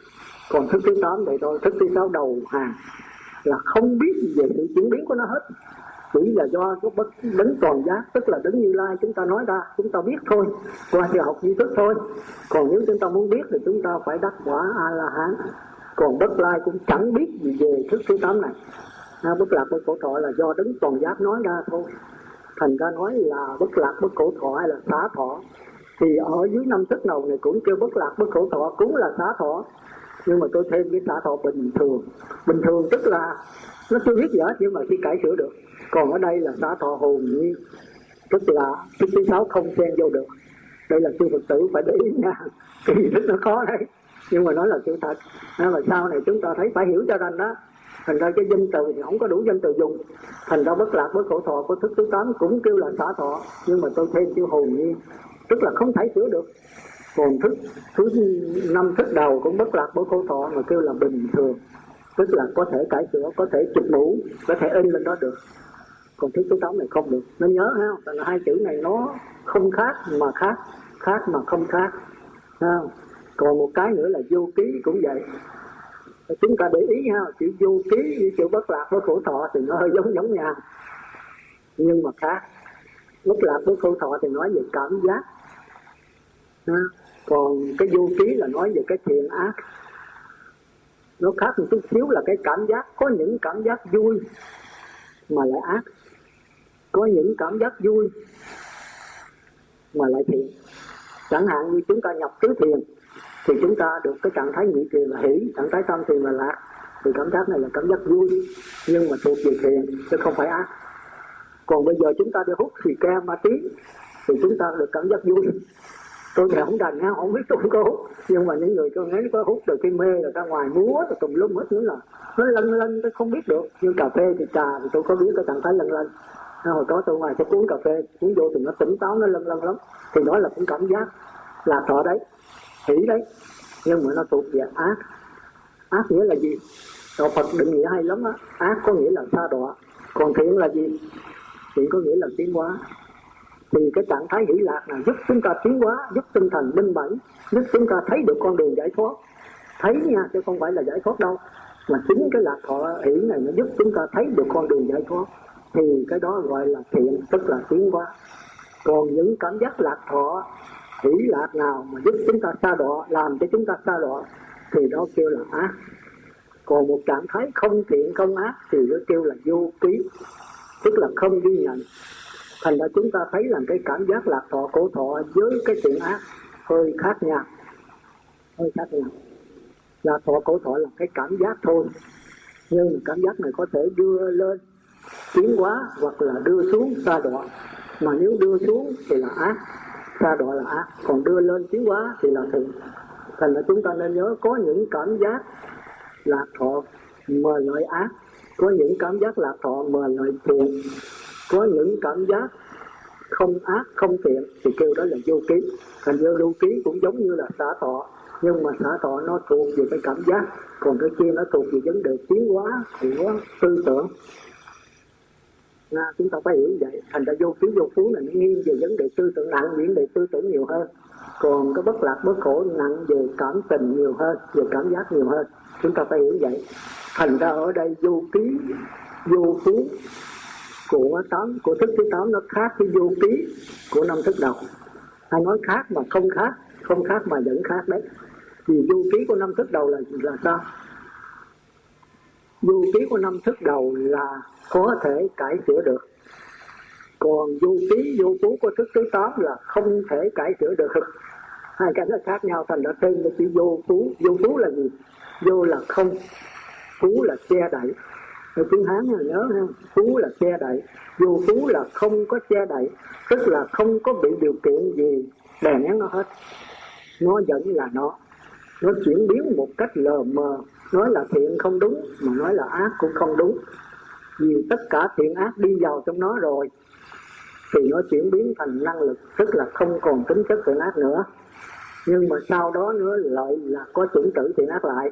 Còn thức thứ tám vậy thôi. Thức thứ sáu đầu hàng là không biết gì về sự chuyển biến của nó hết chỉ là do cái bất đấng toàn giác tức là đấng như lai chúng ta nói ra chúng ta biết thôi qua sự học duy thức thôi. Còn nếu chúng ta muốn biết thì chúng ta phải đắc quả a la hán còn bất lai cũng chẳng biết gì về thức thứ tám này. À, bất lạc bất khổ thọ là do đấng toàn giác nói ra thôi. Thành ra nói là bất lạc bất khổ thọ hay là xá thọ thì ở dưới năm thức đầu này cũng kêu bất lạc bất khổ thọ cũng là xá thọ. Nhưng mà tôi thêm cái xả thọ bình thường. Bình thường tức là nó chưa biết gì hết nhưng mà khi cải sửa được còn ở đây là xã thọ hồn nhiên tức là cái thứ sáu không xen vô được. Đây là sư phật tử phải để ý nha. Cái gì rất nó khó đấy. Nhưng mà nó là sự thật. Nên mà sau này chúng ta thấy phải hiểu cho rằng đó. Thành ra cái danh từ thì không có đủ danh từ dùng. Thành ra bất lạc với khổ thọ của thức thứ tám cũng kêu là xả thọ. Nhưng mà tôi thêm chữ hồn nhiên tức là không thể sửa được. Còn thức, thứ năm thức đầu cũng bất lạc với khổ thọ mà kêu là bình thường. Tức là có thể cải sửa, có thể chụp mũ, có thể in lên đó được còn thứ số tám này không được. Nó nhớ ha Tại là hai chữ này nó không khác mà khác khác mà không khác. Ha. Còn một cái nữa là vô ký cũng vậy. Chúng ta để ý ha, chữ vô ký với chữ bất lạc với khổ thọ thì nó hơi giống giống nhau. Nhưng mà khác. Bất lạc với khổ thọ thì nói về cảm giác. Ha. còn cái vô ký là nói về cái thiện ác. Nó khác một chút xíu là cái cảm giác. Có những cảm giác vui mà lại ác có những cảm giác vui, mà lại thiện. Chẳng hạn như chúng ta nhập tứ thiền, thì chúng ta được cái trạng thái nhị thiền là hỷ, trạng thái tam thiền là lạc. Thì cảm giác này là cảm giác vui, nhưng mà thuộc về thiền, chứ không phải ác. Còn bây giờ chúng ta đi hút xì ke ma tí, thì chúng ta được cảm giác vui. Tôi thì không đành nha, không biết tôi có hút. Nhưng mà những người tôi thấy có hút được cái mê rồi ra ngoài múa, rồi tùm lum hết nữa là nó lân lân tôi không biết được. Nhưng cà phê thì trà thì tôi có biết cái trạng thái lân lân hồi đó tôi ngoài sẽ uống cà phê uống vô thì nó tỉnh táo, nó lân lân lắm. Thì nói là cũng cảm giác là thọ đấy, hỷ đấy. Nhưng mà nó thuộc về ác. Ác nghĩa là gì? Đạo phật định nghĩa hay lắm á. Ác có nghĩa là xa đọa, còn thiện là gì? Thiện có nghĩa là tiến hóa. Thì cái trạng thái hỷ lạc là giúp chúng ta tiến hóa, giúp tinh thần minh mẫn, giúp chúng ta thấy được con đường giải thoát. Thấy nha, chứ không phải là giải thoát đâu. Mà chính cái lạc thọ hỷ này nó giúp chúng ta thấy được con đường giải thoát thì cái đó gọi là thiện, tức là tiến hóa. Còn những cảm giác lạc thọ, hỷ lạc nào mà giúp chúng ta xa đọa, làm cho chúng ta xa đọa, thì đó kêu là ác. Còn một trạng thái không thiện, không ác thì nó kêu là vô ký, tức là không ghi nhận. Thành ra chúng ta thấy là cái cảm giác lạc thọ cổ thọ với cái thiện ác hơi khác nhau. Hơi khác nhau. Lạc thọ cổ thọ là cái cảm giác thôi, nhưng cảm giác này có thể đưa lên tiến hóa hoặc là đưa xuống xa đọa mà nếu đưa xuống thì là ác xa đọa là ác. Còn đưa lên tiến hóa thì là thiện thành ra chúng ta nên nhớ có những cảm giác lạc thọ mời lợi ác. Có những cảm giác lạc thọ mời lợi thiện có những cảm giác không ác, không thiện thì kêu đó là vô ký. Thành ra vô ký cũng giống như là xả thọ, nhưng mà xả thọ nó thuộc về cái cảm giác. Còn cái kia nó thuộc về vấn đề tiến hóa của tư tưởng à, chúng ta phải hiểu vậy. Thành ra vô ký vô phú là nó nghiêng về vấn đề tư tưởng nặng vấn đề tư tưởng nhiều hơn. Còn cái bất lạc bất khổ nặng về cảm tình nhiều hơn về cảm giác nhiều hơn. Chúng ta phải hiểu vậy. Thành ra ở đây vô ký vô phú của tám của thức thứ tám nó khác với vô ký của năm thức đầu. Hay nói khác mà không khác không khác mà vẫn khác đấy. Vì vô ký của năm thức đầu là là sao? Vô ký của năm thức đầu là có thể cải sửa được. Còn vô ký vô cú của thức thứ tám là không thể cải sửa được. Hai cái nó khác nhau, thành ra tên là chỉ vô cú vô cú là gì? Vô là không cú là che đậy. Người tiếng hán là nhớ ha cú là che đậy. Vô cú là không có che đậy, tức là không có bị điều kiện gì đè nén nó hết. Nó vẫn là nó. Nó chuyển biến một cách lờ mờ nói là thiện không đúng, mà nói là ác cũng không đúng. Vì tất cả thiện ác đi vào trong nó rồi, thì nó chuyển biến thành năng lực, tức là không còn tính chất thiện ác nữa. Nhưng mà sau đó nữa lại là có chủng tử thiện ác lại.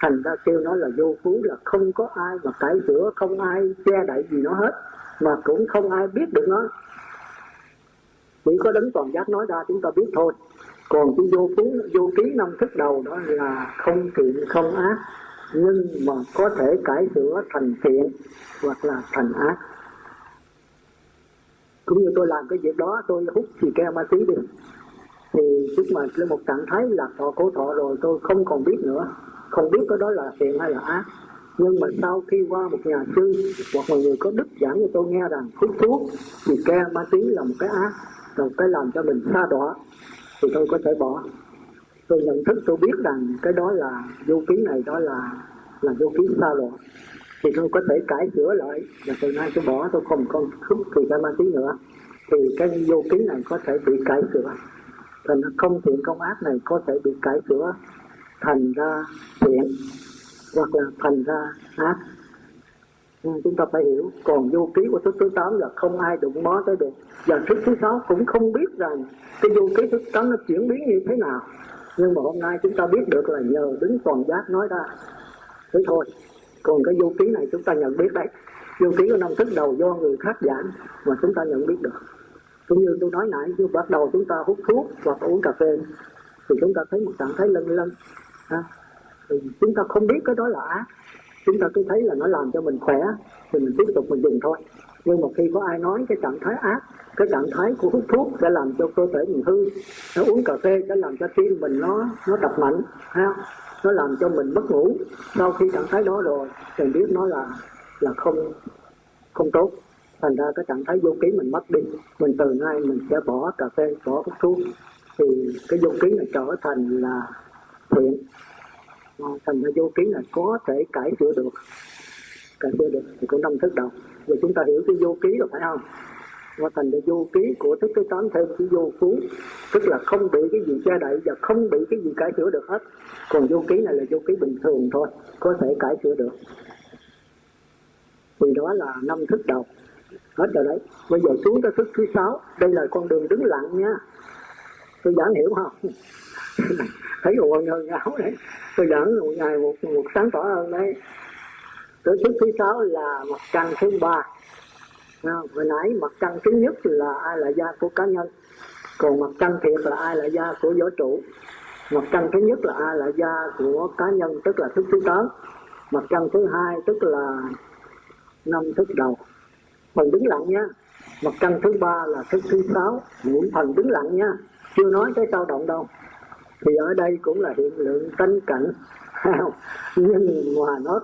Thành ra kêu nó là vô phú, là không có ai mà cải sửa, không ai che đậy gì nó hết, mà cũng không ai biết được nó. Chỉ có đấng toàn giác nói ra chúng ta biết thôi còn cái vô ký vô ký năm thức đầu đó là không thiện, không ác, nhưng mà có thể cải sửa thành thiện hoặc là thành ác. Cũng như tôi làm cái việc đó, tôi hút xì ke ma túy đi. Thì lúc mà lên một trạng thái lạc thọ cố thọ rồi, tôi không còn biết nữa. Không biết cái đó là thiện hay là ác. Nhưng mà sau khi qua một nhà sư hoặc một người có đức giảng cho tôi nghe rằng hút thuốc thì ke ma túy là một cái ác, là một cái làm cho mình xa đọa thì tôi có thể bỏ. Tôi nhận thức, tôi biết rằng cái đó là vô ký này, đó là là vô ký xa đọa thì tôi có thể cải sửa lại. Và từ nay tôi bỏ, tôi không còn thuốc thì cái ma tí nữa. Thì cái vô ký này có thể bị cải sửa. Thành không thiện công ác này có thể bị cải sửa thành ra thiện hoặc là thành ra ác ừ, chúng ta phải hiểu. Còn vô ký của thức thứ tám là không ai đụng mó tới được. Và thức thứ sáu cũng không biết rằng cái vô ký thức tám nó chuyển biến như thế nào. Nhưng mà hôm nay chúng ta biết được là nhờ đứng toàn giác nói ra. Thế thôi. Còn cái vô ký này chúng ta nhận biết đấy. Vô ký của năm thức đầu do người khác giảng mà chúng ta nhận biết được. Cũng như tôi nói nãy như bắt đầu chúng ta hút thuốc hoặc uống cà phê thì chúng ta thấy một trạng thái lân lân ha? thì chúng ta không biết cái đó là ác chúng ta cứ thấy là nó làm cho mình khỏe, thì mình tiếp tục mình dùng thôi. Nhưng mà khi có ai nói cái trạng thái ác, cái trạng thái của hút thuốc sẽ làm cho cơ thể mình hư. Nó uống cà phê sẽ làm cho tim mình nó nó đập mạnh ha nó làm cho mình mất ngủ. Sau khi trạng thái đó rồi, thì biết nó là là không không tốt. Thành ra cái trạng thái vô ký mình mất đi, mình từ nay mình sẽ bỏ cà phê, bỏ hút thuốc. Thì cái vô ký này trở thành là thiện thành ra vô ký này có thể cải sửa được. Cải sửa được thì có năm thức đầu. Và chúng ta hiểu cái vô ký rồi, phải không? Và thành ra vô ký của thức thứ tám thêm cái vô phú, tức là không bị cái gì che đậy và không bị cái gì cải sửa được hết. Còn vô ký này là vô ký bình thường thôi, có thể cải sửa được. Vì đó là năm thức đầu. Hết rồi đấy. Bây giờ xuống tới thức thứ sáu. Đây là con đường đứng lặng nha. Tôi giảng hiểu không? Thấy còn hơn áo đấy. Tôi dẫn một ngày, một một sáng tỏ hơn đấy. Tới thứ thứ sáu là mặt trăng thứ ba. Hồi nãy mặt trăng thứ nhất là ai là gia của cá nhân, còn mặt trăng thiệt là ai là gia của vũ trụ. Mặt trăng thứ nhất là ai là gia của cá nhân, tức là thức thứ tám. Mặt trăng thứ hai, tức là năm thức đầu. Mình đứng lặng nha. Mặt trăng thứ ba là thức thứ sáu. Những thần đứng lặng nha. Chưa nói cái sao động đâu thì ở đây cũng là hiện lượng tánh cảnh. Nhưng mà nó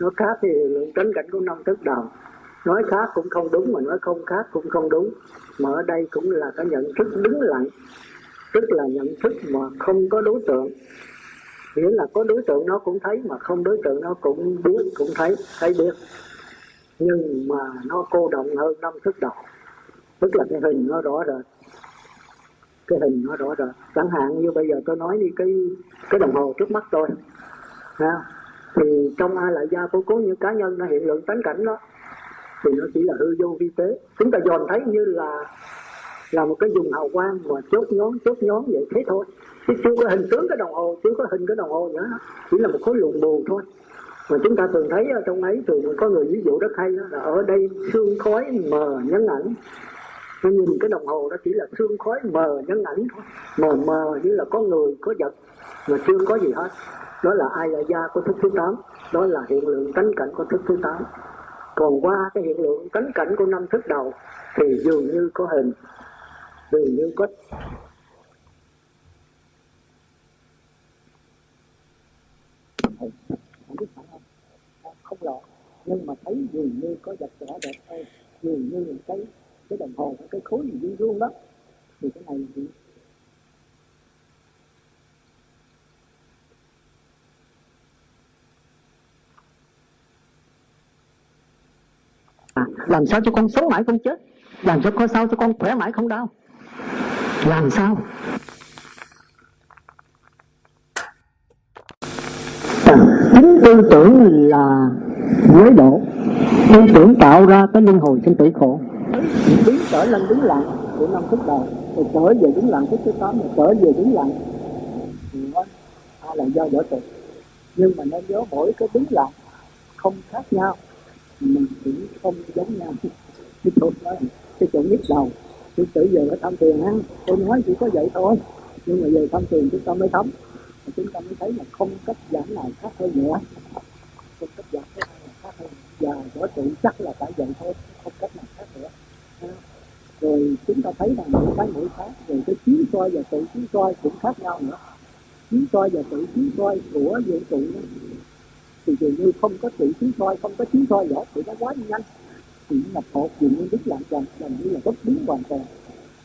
nó khác thì hiện lượng tánh cảnh của năm thức đầu. Nói khác cũng không đúng mà nói không khác cũng không đúng. Mà ở đây cũng là cái nhận thức đứng lặng, tức là nhận thức mà không có đối tượng. Nghĩa là có đối tượng nó cũng thấy mà không đối tượng nó cũng biết, cũng thấy thấy biết. Nhưng mà nó cô động hơn năm thức đầu. Tức là cái hình nó rõ rồi cái hình nó rõ rồi chẳng hạn như bây giờ tôi nói đi, cái cái đồng hồ trước mắt tôi, ha, thì trong ai lại gia của cố như cá nhân nó hiện lượng tánh cảnh đó, thì nó chỉ là hư vô vi tế. Chúng ta dòm thấy như là là một cái dùng hào quang mà chốt nhóm chốt nhóm vậy thế thôi. Chứ chưa có hình tướng cái đồng hồ, chưa có hình cái đồng hồ nữa. Chỉ là một khối luồng bù thôi. Mà chúng ta thường thấy ở trong ấy, thường có người ví dụ rất hay đó, là ở đây xương khói mờ nhấn ảnh tôi nhìn cái đồng hồ đó chỉ là xương khói mờ nhân ảnh thôi. Mờ mờ như là có người, có vật, mà chưa có gì hết. Đó là ai là gia của thức thứ tám. Đó là hiện lượng tánh cảnh của thức thứ tám. Còn qua cái hiện lượng tánh cảnh của năm thức đầu thì dường như có hình, dường như có không lọt, nhưng mà thấy dường như có vật rõ đẹp hơn. Dường như cái cái đồng hồ, cái khối gì viên vuông đó. Thì cái này thì à, làm sao cho con sống mãi không chết? Làm cho con sao cho con khỏe mãi không đau? Làm sao? À, chính tư tưởng là giới độ tư tưởng tạo ra cái luân hồi sinh tử khổ biến trở lên đứng lặng của năm phút đầu. Rồi trở về đứng lặng phút thứ tám, rồi trở về đứng lặng. Thì nó là do võ trụ nhưng mà nó nhớ mỗi cái đứng lặng không khác nhau. Mình cũng không giống nhau. Cái tôi đó cái chỗ nhức đầu. Tôi tử về ở thăm tiền ha. Tôi nói chỉ có vậy thôi. Nhưng mà về thăm tiền chúng ta mới thấm. Chúng ta mới thấy là không cách giảng nào khác hơn nữa. Không cách giảng nào khác hơn. Và võ trụ chắc là phải vậy thôi, không cách nào rồi chúng ta thấy rằng mỗi cái mỗi khác, rồi cái chiếu soi và tự chiếu soi cũng khác nhau nữa. Chiếu soi và tự chiếu soi của vũ trụ đó, thì dường như không có tự chiếu soi, không có chiếu soi rõ, thì nó quá nhanh. Thì nhập hột dường như đứt lặng dần gần như là bất biến hoàn toàn.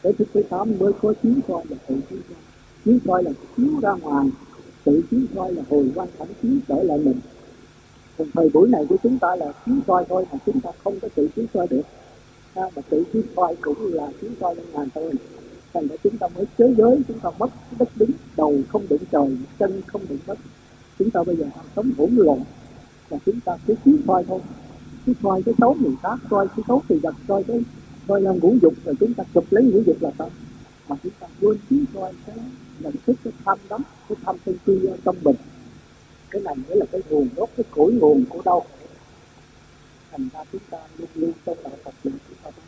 Để thức thứ tám mới có chiếu soi và tự chiếu soi. Chiếu soi là chiếu ra ngoài, tự chiếu soi là hồi quan cảnh chiếu trở lại mình. Còn thời buổi này của chúng ta là chiếu soi thôi mà chúng ta không có tự chiếu soi được à, mà tự chiếu soi cũng là chiếu soi đang ngàn thôi. Thành ra chúng ta mới thế giới chúng ta mất đất đứng đầu không đụng trời chân không đụng đất. Chúng ta bây giờ sống hỗn loạn và chúng ta cứ chiếu soi thôi. Cứ soi cái xấu người khác soi cái xấu thì vật soi cái soi là ngũ dục rồi chúng ta chụp lấy ngũ dục là sao? Mà chúng ta quên chiếu soi cái nhận thức cái tham đắm cái tham sân si trong mình. Cái này mới là cái nguồn gốc cái cội nguồn của đâu thành ra chúng ta luôn luôn trong đạo Phật chúng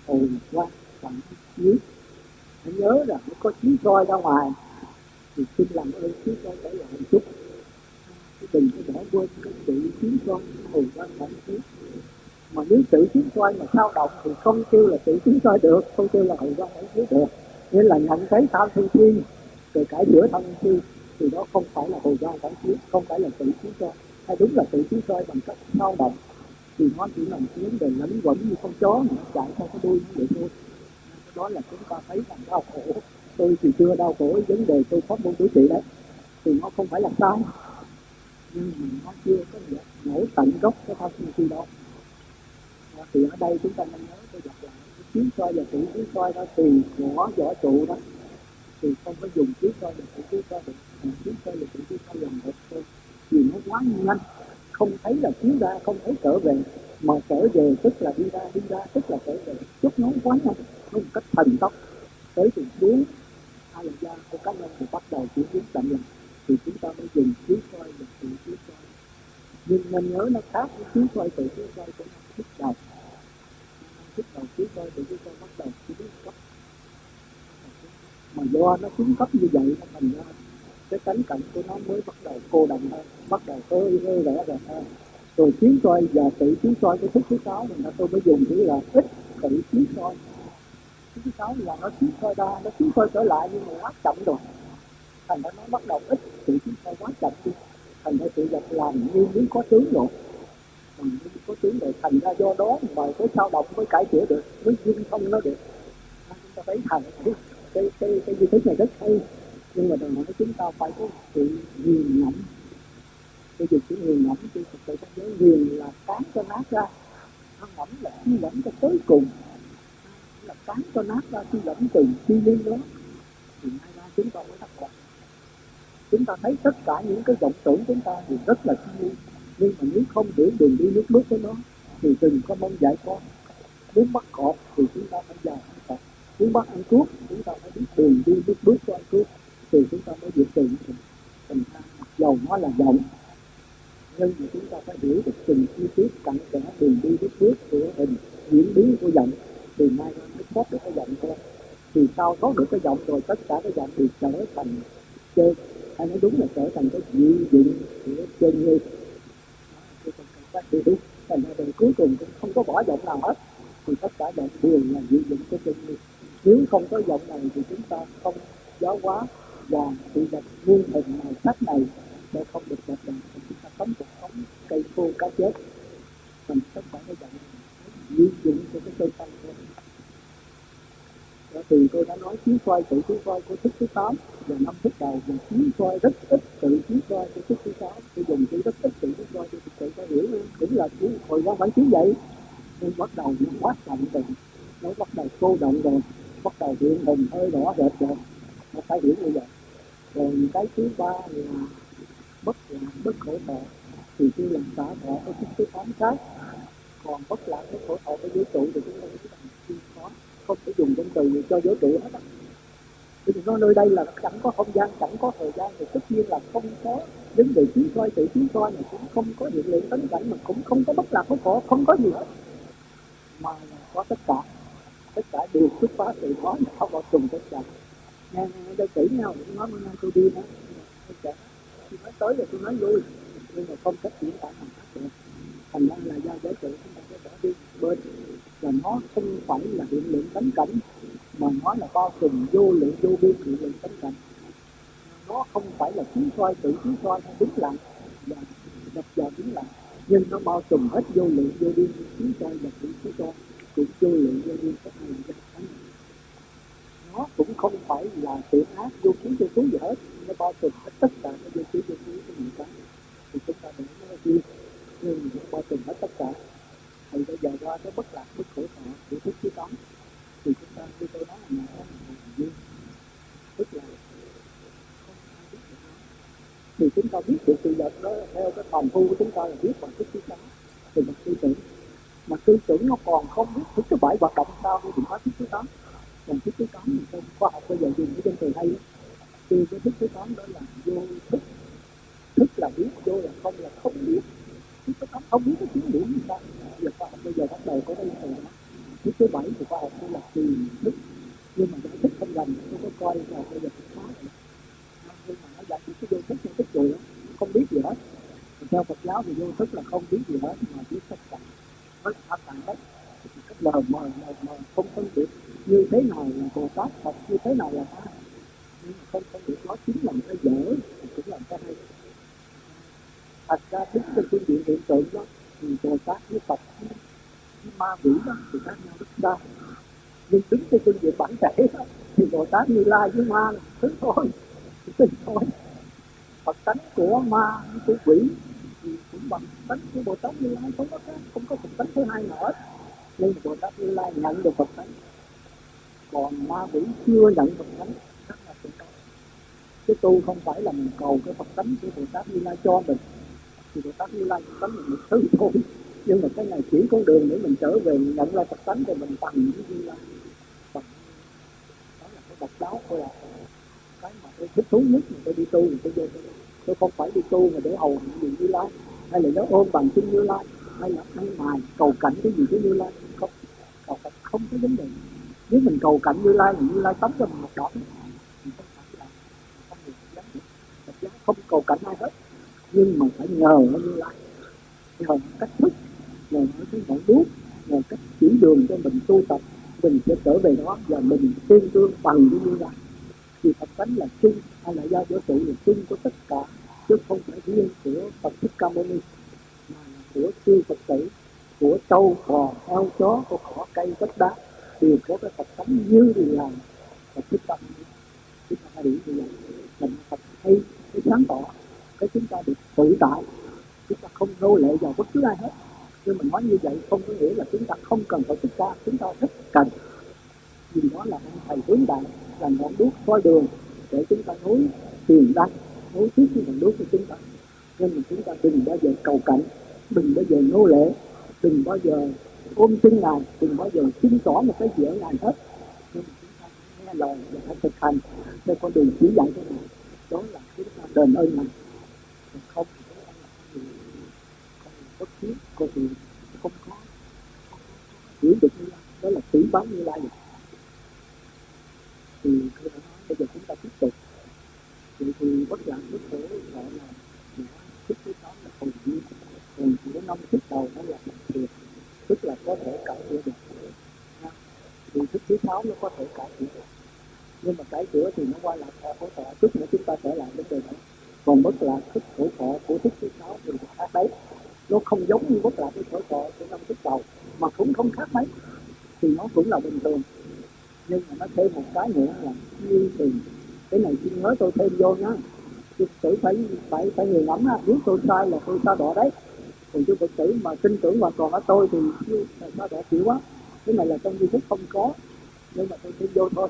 hồi quan bằng chiếu. Hãy nhớ rằng có chiếu soi ra ngoài. Thì xin làm ơn chiếu soi trở lại một chút chứ đừng có bỏ quên cái sự chiếu soi hồi quan bằng chiếu. Mà nếu tự chiếu soi mà sao động thì không kêu là tự chiếu soi được, không kêu là hồi quan bằng chiếu được. Nghĩa là nhận thấy tham sân si rồi cải chữa tham thi thì đó không phải là hồi quan phản chiếu, không phải là tự chiếu soi hay đúng là tự chiếu soi bằng cách sao động thì nó chỉ là một cái vấn đề lẫn quẩn như con chó mà chạy theo cái đuôi vậy thôi. Đó là chúng ta thấy rằng đau khổ. Tôi thì chưa đau khổ vấn đề tôi pháp môn đối trị đấy. Thì nó không phải là sai. Nhưng mà nó chưa có nổi tận gốc cái thao môn chi đâu thì ở đây chúng ta nên nhớ tôi gặp lại chiếu soi và tự chiếu soi đó thì vỏ võ trụ đó. Thì không có dùng chiếu soi và tự chiếu soi được. Chiếu soi và tự chiếu soi làm một thôi. Vì nó quá nhanh không thấy là chiếu ra không thấy trở về, mà trở về tức là đi ra đi ra tức là trở về. Chút nó quá nhanh nó một cách thần tốc. Tới từ xuống hai lần da của cá nhân thì bắt đầu chuyển biến chậm lại. Thì chúng ta mới dùng chiếu soi được tự chiếu soi. Nhưng nên nhớ nó khác với chiếu soi tự chiếu soi của năm thức đầu. Thức đầu chiếu soi tự chiếu soi bắt đầu chiếu cấp mà do nó xuống cấp như vậy nó thành ra cái cánh cạnh của nó mới bắt đầu cô đồng hơn bắt đầu hơi hơi rẽ rệt hơn. Rồi chiếu soi và tự chiếu soi cái thức thứ sáu mình tôi mới dùng chữ là ít tự chiếu soi thức thứ sáu là nó chiếu soi ra nó chiếu soi trở lại nhưng mà quá chậm rồi. Thành ra nó bắt đầu ít tự chiếu soi quá chậm đi. Thành ra sự vật làm như muốn có tướng rồi. Mình có tướng rồi. Thành ra do đó mà cái sao động mới cải chữa được mới dung thông nó được. Chúng ta thấy thành cái cái cái, cái duy thức này rất hay nhưng mà đòi hỏi chúng ta phải có sự nghiền ngẫm. Cái dùng chữ nghiền ngẫm tôi thực sự không nhớ nghiền là cán cho nát ra. Nó ngẫm là suy ngẫm cho tới cùng. Là cán cho nát ra suy ngẫm từ suy liên đó thì nay ra chúng ta mới thật là chúng ta thấy tất cả những cái vọng tưởng chúng ta thì rất là suy liên nhưng mà nếu không hiểu đường đi nước bước với nó thì đừng có mong giải thoát. Muốn bắt cọp thì chúng ta phải dài ăn cọp muốn bắt ăn cướp chúng ta phải biết đường đi nước bước cho ăn cướp thì chúng ta mới vượt tình thành ra dầu nó là vọng nhưng mà chúng ta phải hiểu được từng chi tiết cặn kẽ đường đi bước bước của hình diễn biến của giọng. Thì mai mới thoát được cái giọng thôi. Thì sau thoát được cái giọng rồi, tất cả cái giọng thì trở thành chơi. Hay nói đúng là trở thành cái dị dụng của chơi như thì thành ra đời cuối cùng cũng không có bỏ giọng nào hết. Thì tất cả giọng đều là dị dụng của chơi như nếu không có giọng này thì chúng ta không giáo hóa và sự vật muôn hình màu sắc này để không được đẹp đẽ. Chúng ta sống cuộc sống cây khô cá chết. Mình sống phải cái dạng di dụng cho cái cây xanh thôi. Đó thì tôi đã nói chiếu coi tự chiếu coi của thức thứ tám. Và năm thức đầu và chiếu coi rất ít, tự chiếu coi của thức thứ sáu tôi dùng chữ rất ít, tự chiếu coi cho thực sự ta hiểu cũng là chiếu hồi quan bản chiếu vậy. Nên bắt đầu nó quá chậm rồi nó bắt đầu cô động rồi bắt đầu hiện hình hơi đỏ rệt rồi nó phải hiểu như vậy còn cái thứ ba là bất lạc bất khổ thọ thì khi làm xả thọ có chút thứ tám khác còn bất lạc bất khổ thọ cái giới trụ thì chúng ta chỉ rằng chưa khó không thể dùng danh từ cho giới trụ hết á. Vì nó nơi đây là chẳng có không gian, chẳng có thời gian, thì tất nhiên là không có vấn đề trí coi tự trí coi mà cũng không có hiện lượng tấn cảnh, mà cũng không có bất lạc bất khổ, không có gì hết. Mà có tất cả. Tất cả đều xuất phát từ đó mà không có trùng tất cả nghe đây kỹ nhau nói, bữa nay tôi đi đó. Tôi nói tới rồi tôi nói vui nhưng mà không cách diễn tả thành khác được. Thành ra là do giới tự chúng ta sẽ bỏ đi. Bên và nó không phải là hiện lượng tánh cảnh, mà nó là bao trùm vô lượng, vô biên hiện lượng tánh cảnh. Nó không phải là chiếu soi, tự chiếu soi hay đứng lặng và đập vào đứng lặng nhưng nó bao trùm hết vô lượng, vô biên chiếu soi và tự chiếu soi cũng vô lượng, vô biên các hành giác nó cũng không phải là sự ác vô kiến vô kiến gì hết. Nó bao trùm hết tất cả những vô kiến vô kiến của những cả. Thì chúng ta đừng nói gì nhưng nó bao trùm hết tất cả. Thì bây giờ qua cái bất lạc bất khổ thọ của thức chứ đó, thì chúng ta như tôi nói là nó là như tức là thì chúng ta biết được sự vật đó theo cái phòng thu của chúng ta là biết bằng thức chứ đó. Thì bằng tư tưởng, mà tư tưởng nó còn không biết thức cái bãi hoạt động sao thì đừng có thức chứ đó còn thức thứ tám thì khoa học bây giờ dùng cái chân từ hay thì cái thức thứ tám đó là vô thức. Thức là biết vô là không là không biết. Thức cái toán không biết cái chiến điểm gì ta, giờ khoa học bây giờ bắt đầu có cái từ đó. Thức thứ bảy thì khoa học nó là tìm thức. Nhưng mà giải thích không gần tôi có coi là bây giờ phá nhưng mà nó giải thích cái vô thức vô thức rồi không biết gì hết. Theo Phật giáo thì vô thức là không biết gì hết mà biết tất cả. Với pháp tạng hết cách lờ mờ mờ mờ không phân biệt như thế nào là Bồ Tát Phật như thế nào là ta nhưng mà không phân biệt nó chính là một cái dở cũng là cái hay. Thật ra đứng trên phương diện hiện tượng đó thì Bồ Tát với Phật với ma quỷ đó thì khác nhau rất xa nhưng đứng trên phương diện bản thể đó, thì Bồ Tát Như Lai với ma là thứ thôi thứ thôi. Phật tánh của ma của quỷ thì cũng bằng tánh của Bồ Tát Như Lai không có khác không có Phật tánh thứ hai nữa nhưng Bồ Tát Như Lai nhận được Phật tánh còn ma quỷ chưa nhận Phật tánh rất là tự cao cái tu không phải là mình cầu cái Phật tánh của Bồ Tát Như Lai cho mình. Thì Bồ Tát Như Lai Phật tánh là một thứ thôi. Nhưng mà cái này chỉ con đường để mình trở về nhận lại Phật tánh của mình bằng với Như Lai. Bằng đó là cái độc đáo của là cái mà tôi thích thú nhất mà tôi đi tu thì tôi vô tôi, tôi không phải đi tu mà để hầu những Như Lai. Hay là nó ôm bằng chân Như Lai hay là ăn mài cầu cảnh cái gì với Như Lai. Không cầu cảnh không có vấn đề nếu mình cầu cảnh Như Lai thì Như Lai tắm cho mình một đỏ không cầu cảnh ai hết. Nhưng mà phải nhờ nó Như Lai. Nhờ cách thức, nhờ những cái ngọn đuốc, nhờ cách chỉ đường cho mình tu tập, mình sẽ trở về đó và mình tương đương bằng với Như Lai. Thì Phật tánh là chung, hay là do vũ trụ là chung của tất cả, chứ không phải riêng của Phật Thích Ca Mâu Ni, mà là của chư Phật tử, của trâu, bò, heo, chó, của cỏ, cây, đất, đá từ có cái Phật tánh như là và Thích tâm chúng ta hiểu như vậy mình Phật hay cái sáng tỏ cái chúng ta được tự tại, chúng ta không nô lệ vào bất cứ ai hết. Nhưng mình nói như vậy không có nghĩa là chúng ta không cần phải thích ca, chúng ta rất cần. Vì đó là ông thầy hướng đại là ngọn đuốc soi đường để chúng ta nối tiền đăng, nối tiếp với ngọn đuốc của chúng ta. Nên mà chúng ta đừng bao giờ cầu cảnh, đừng bao giờ nô lệ, đừng bao giờ ôm chân ngài đừng bao giờ xin tỏ một cái gì ở ngài hết. Nhưng chúng ta nghe lời và phải thực hành theo con đường chỉ dạy cho ngài đó là chúng ta đền ơn ngài không bất cứ con gì không có. Hiểu được như lai đó là tỷ báo như lai thì tôi đã nói bây giờ chúng ta tiếp tục. Thì, thì bất lạc bất khổ gọi là thức thứ sáu là hồn nhiên còn của năm thức đầu nó là tức là có thể cải thiện được. Thì thức thứ sáu nó có thể cải thiện được. Nhưng mà cải chữa thì nó qua lại thọ khổ thọ. Chút nữa chúng ta trở lại vấn đề này. Còn bất lạc thức khổ thọ, của thức thứ sáu thì khác đấy. Nó không giống như bất lạc cái khổ thọ, của năm thức đầu. Mà cũng không khác mấy. Thì nó cũng là bình thường. Nhưng mà nó thêm một cái nữa là như thì cái này xin nhớ tôi thêm vô nhá tôi tử phải phải phải người lắm á nếu tôi sai là tôi sai đỏ đấy còn chú phật tử mà tin tưởng hoàn toàn ở tôi thì sai đỏ chịu quá. Cái này là trong di thức không có, nhưng mà tôi sẽ vô thôi.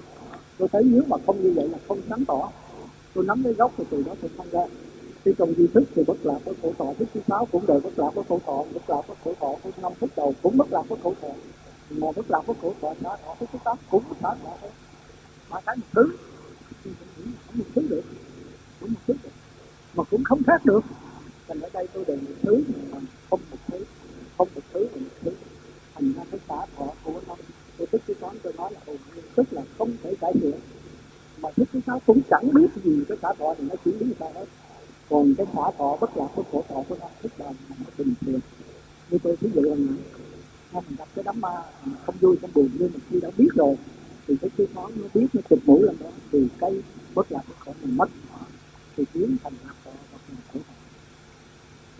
Tôi thấy nếu mà không như vậy là không sáng tỏ. Tôi nắm lấy gốc thì từ đó tôi không ra. Khi trong di thức thì bất lạc với khổ thọ, thức thứ sáu cũng đều bất lạc với khổ thọ, bất lạc với khổ thọ thứ năm phút đầu cũng bất lạc với khổ thọ. Mà bất lạc với khổ thọ xả thọ thức thứ tám cũng xả thọ thôi. Mà cái một thứ không một thứ được. Không một thứ được. Mà cũng không khác được thành ở đây tôi đề một thứ mà không một thứ, không một thứ mà một thứ. Thành ra cái xã thọ của nó tôi thích thứ toán tôi nói là hồn tức là không thể cải thiện. Mà thích thứ sáu cũng chẳng biết gì cái xã thọ thì nó chỉ biết sao hết còn cái xã thọ bất lạc cái khổ thọ của nó, tức là nó bình thường. Như tôi ví dụ là này mình gặp cái đám ma, không vui, không buồn, nhưng mà khi đã biết rồi, thì cái thứ sáu nó biết, nó chụp mũi lên đó thì cái bất lạc của khổ mình mất, thì biến thành lạc thọ và thành khổ thọ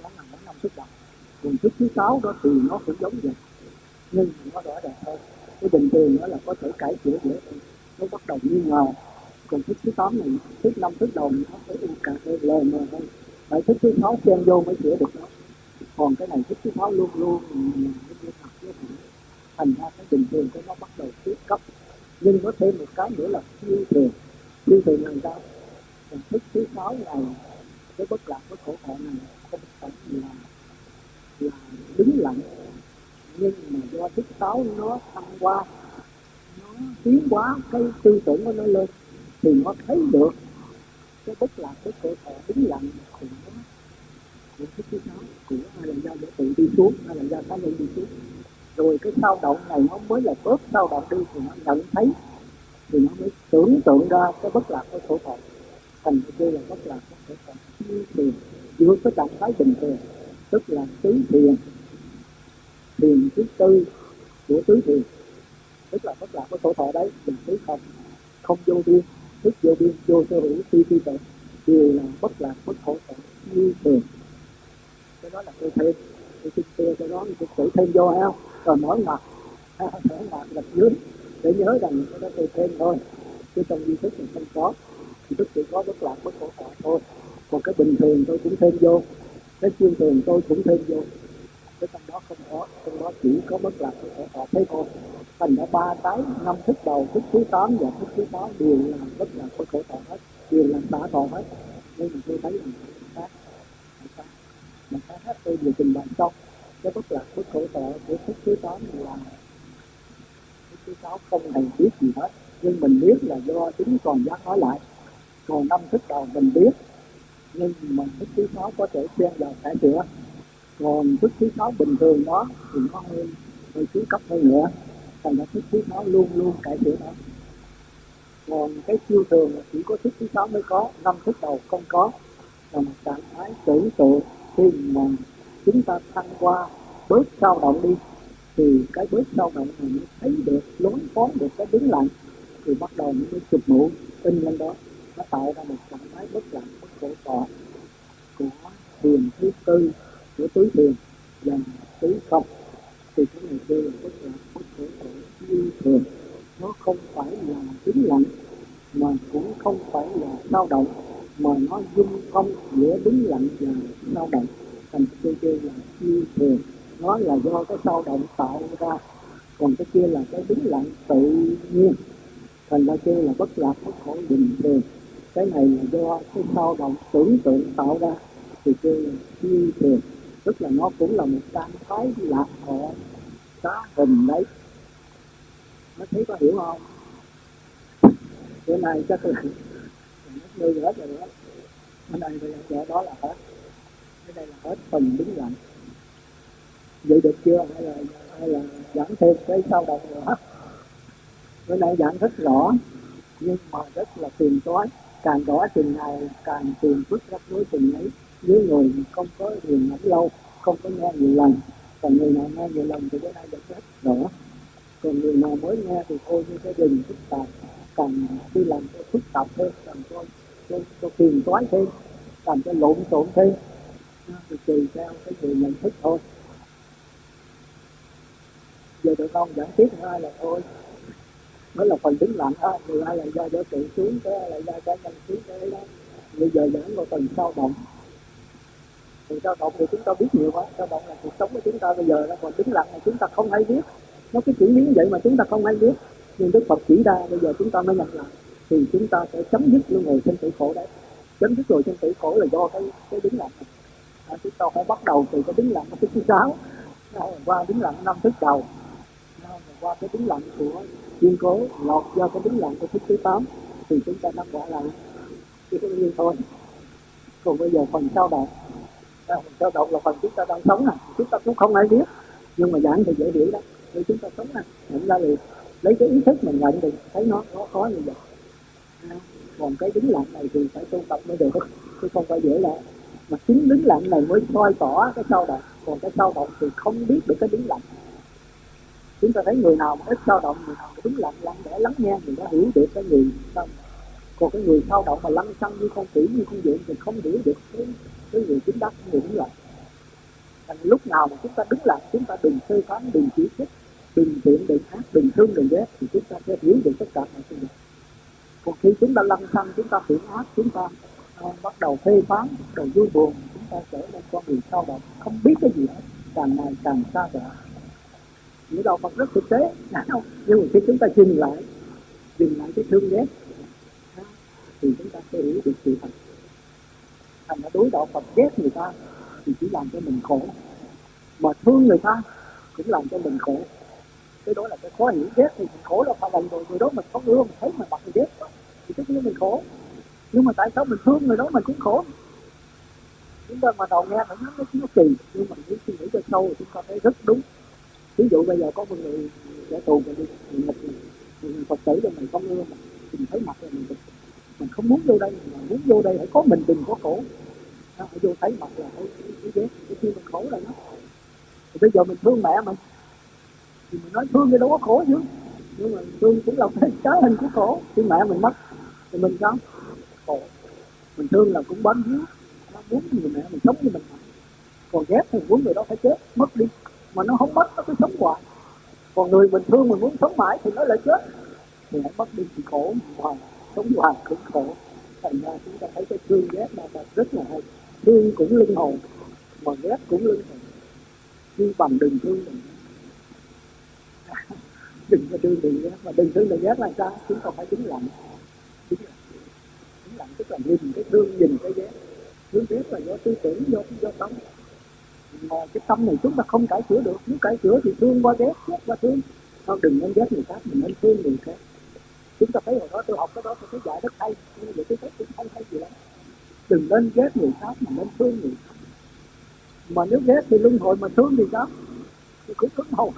đó là mỗi năm thức đầu còn thức thứ sáu đó thì nó cũng giống vậy. Nhưng nó rõ ràng hơn. Cái bình thường đó là có thể cải chữa dễ hơn. Nó bắt đầu nghi ngờ còn thức thứ tám này thức năm thức đầu nó thấy u cà phê lờ mờ hơn. Phải thức thứ sáu xen vô mới chữa được nó. Còn cái này thức thứ sáu luôn luôn thành ra cái bình thường của nó bắt đầu tiếp cấp. Nhưng có thêm một cái nữa là siêu thường siêu thường là sao? Còn thức thứ sáu này, cái bất lạc, cái khổ hạnh này không phải là là đứng lặng. Nhưng mà do thức táo nó thăng qua, nó tiến hóa cái tư tưởng của nó lên, thì nó thấy được cái bất lạc cái khổ thể đứng lặng của của thức thứ sáu của hay là do để tự đi xuống hay là do cá nhân đi xuống. Rồi cái sao động này nó mới là bớt sao động đi thì nó nhận thấy, thì nó mới tưởng tượng ra cái bất lạc của khổ thọ thành cái là bất lạc của khổ thọ như thiền vượt cái trạng thái bình thường tức là tứ thiền. Thiền thứ tư của tứ thiền. Tức là tất cả của khổ thọ đấy là tứ không không vô biên thức vô biên vô sở hữu, phi phi tận đều là bất lạc, bất khổ thọ, như thường. Cái đó là tôi thêm tôi xin xưa cho đó tôi tự thêm vô heo rồi mở mặt mở mặt gạch dưới. Để nhớ rằng cái đó tôi thêm thôi. Chứ trong duy thức thì không có. Thì thức chỉ có bất lạc, bất khổ thọ thôi. Còn cái bình thường tôi cũng thêm vô cái chuyên trình tôi cũng thêm vô. Cái trong đó không có trong đó chỉ có bất lạc của khổ thấy thế thôi thành ra ba cái, năm thức đầu thức thứ tám và thức thứ tám đều là bất lạc của khổ thọ hết, đều là tả thọ hết. Nên mà tôi thấy là khác mà khác hết tôi vừa trình bày xong. Cái bất lạc của khổ thọ của thức thứ tám là thức thứ sáu không hề biết gì hết. Nhưng mình biết là do chính còn giác nói lại. Còn năm thức đầu mình biết nhưng mà thức thứ sáu có thể xem vào cải chữa, còn thức thứ sáu bình thường đó thì nó hơi hơi xuống cấp hơn nữa. Thành ra thức thứ sáu luôn luôn cải chữa đó. Còn cái siêu thường là chỉ có thức thứ sáu mới có năm thức đầu không có. Là một trạng thái tưởng tượng khi mà chúng ta thăng qua bớt sao động đi thì cái bớt sao động này mới thấy được lối phóng được cái đứng lặng. Thì bắt đầu nó mới chụp mũ in lên đó. Nó tạo ra một trạng thái bất lặng của khổ của thiền thứ tư của tứ thiền và tứ không. Thì cái này kêu là bất lặng bất khổ thọ như thường. Nó không phải là đứng lặng mà cũng không phải là đau động mà nó dung không giữa đứng lặng và đau động thành cái kêu là như thường. Nó là do cái đau động tạo ra, còn cái kia là cái đứng lặng tự nhiên. Thành ra kêu là bất lạc, bất khổ, bình thường cái này là do cái sao động tưởng tượng tạo ra. Thì kêu là phi thường, tức là nó cũng là một trạng thái lạc họ cá hình đấy. Nó thấy có hiểu không? Bữa nay chắc là nó hết rồi đó. Ở đây bây giờ đó là hết. Cái đây là hết phần đứng lặng vậy được chưa? Hay là hay là giảng thêm cái sao động nữa? Bữa nay giảng rất rõ, nhưng mà rất là phiền toái càng rõ chừng nào càng tìm phức rắc rối chừng ấy. Với người không có hiền ngẫm lâu không có nghe nhiều lần còn người nào nghe nhiều lần thì bữa nay được rất rõ còn người nào mới nghe thì thôi như cái đình phức tạp. Càng đi làm cho phức tạp hơn càng cho cho, cho phiền toái thêm làm cho lộn xộn thêm. Thì tùy theo cái người nhận thức thôi. Giờ tụi con giảng tiếp nữa là thôi đó là phần đứng lặng đó. Thì ai là do do tự xuống cái là do cá nhân xuống cái đó bây giờ giảng vào phần sao động. Phần sao động thì chúng ta biết nhiều quá. Sao động là cuộc sống của chúng ta bây giờ nó còn đứng lặng là chúng ta không hay biết. Nó cái chuyển biến vậy mà chúng ta không hay biết. Nhưng đức phật chỉ ra bây giờ chúng ta mới nhận lại. Thì chúng ta sẽ chấm dứt luôn ngồi trên tử khổ đấy. Chấm dứt rồi trên tử khổ là do cái cái đứng lặng à, chúng ta phải bắt đầu từ cái đứng lặng cái thứ sáu qua đứng lặng năm thứ đầu. Qua cái đứng lặng của kiên cố, lọt do cái đứng lặng của thức thứ tám, thì chúng ta đang bỏ lại. Chỉ có như thôi. Còn bây giờ phần sao động à, phần sao động là phần chúng ta đang sống này chúng ta cũng không ai biết. Nhưng mà giảng thì dễ hiểu đó. Vì chúng ta sống này nhận ra liền lấy cái ý thức mình nhận thì thấy nó nó khó như vậy. À, còn cái đứng lặng này thì phải tu tập mới được. Chứ không phải dễ lại mà chính đứng lặng này mới soi tỏ cái sao động còn cái sao động thì không biết được cái đứng lặng chúng ta thấy người nào mà ít sao động người nào mà đứng lặng lặng để lắng nghe người đã hiểu được cái người sao. Còn cái người sao động mà lăng xăng như con khỉ như con diện, thì không hiểu được cái, cái người chính đắc người đứng lặng. Thành lúc nào mà chúng ta đứng lặng chúng ta đừng phê phán đừng chỉ trích đừng tiện đừng ác đừng thương đừng ghét thì chúng ta sẽ hiểu được tất cả mọi sự. Còn khi chúng ta lăng xăng chúng ta tiện ác chúng ta uh, bắt đầu phê phán bắt đầu vui buồn chúng ta trở nên con người sao động không biết cái gì hết càng ngày càng xa vời những đạo Phật rất thực tế. Nào nhưng mà khi chúng ta dừng lại dừng lại cái thương ghét, thì chúng ta sẽ hiểu được sự thật. Thành ra đối đạo Phật ghét người ta thì chỉ làm cho mình khổ. Mà thương người ta cũng làm cho mình khổ. Cái đó là cái khó hiểu ghét. Thì mình khổ là phải lần rồi người đó mình không ưa mình thấy mà mặt mình ghét thì tất nhiên mình khổ. Nhưng mà tại sao mình thương người đó mình cũng khổ? Chúng ta mà đầu nghe phải nói nó nó kỳ nhưng mà nếu suy nghĩ cho sâu thì chúng ta thấy rất đúng ví dụ bây giờ có một người trẻ tù mình đi mình, mình phật tử rồi mình không ưa mình thấy mặt rồi mình mình không muốn vô đây mà muốn vô đây phải có mình đừng có khổ. Nó phải vô thấy mặt là thấy cái ghét cái khi mình khổ là nó thì bây giờ mình thương mẹ mình thì mình nói thương thì đâu có khổ chứ. Nhưng mà thương cũng là cái trái hình của khổ. Khi mẹ mình mất thì mình có khổ. Mình thương là cũng bám víu. Nó muốn người mẹ mình sống như mình. Còn ghét thì muốn người đó phải chết mất đi mà nó không mất nó cứ sống hoài. Còn người bình thường mình muốn sống mãi thì nó lại chết. Thì nó mất đi thì khổ mà sống hoài cũng khổ. Thành ra chúng ta thấy cái thương ghét là rất là hay. Thương cũng linh hồn, mà ghét cũng linh hồn. Như bằng đừng thương mình. Đừng có thương đừng ghét. Mà đừng thương đừng ghét là sao? Chúng ta phải đứng lặng. Đứng lặng. Chứng lặng tức là nhìn cái thương, nhìn cái ghét. Thương ghét là do tư tưởng, do do tâm cái tâm này chúng ta không cải sửa được. Nếu cải sửa thì thương qua ghét ghét qua thương. Không đừng nên ghét người khác mình nên thương người khác. Chúng ta thấy hồi đó tôi học cái đó, tôi thấy dạy rất hay. Nhưng mà tôi thấy cũng không hay gì lắm. Đừng nên ghét người khác mà nên thương người khác. Mà nếu ghét thì luân hồi, mà thương thì sao? Thì cũng cứng hồn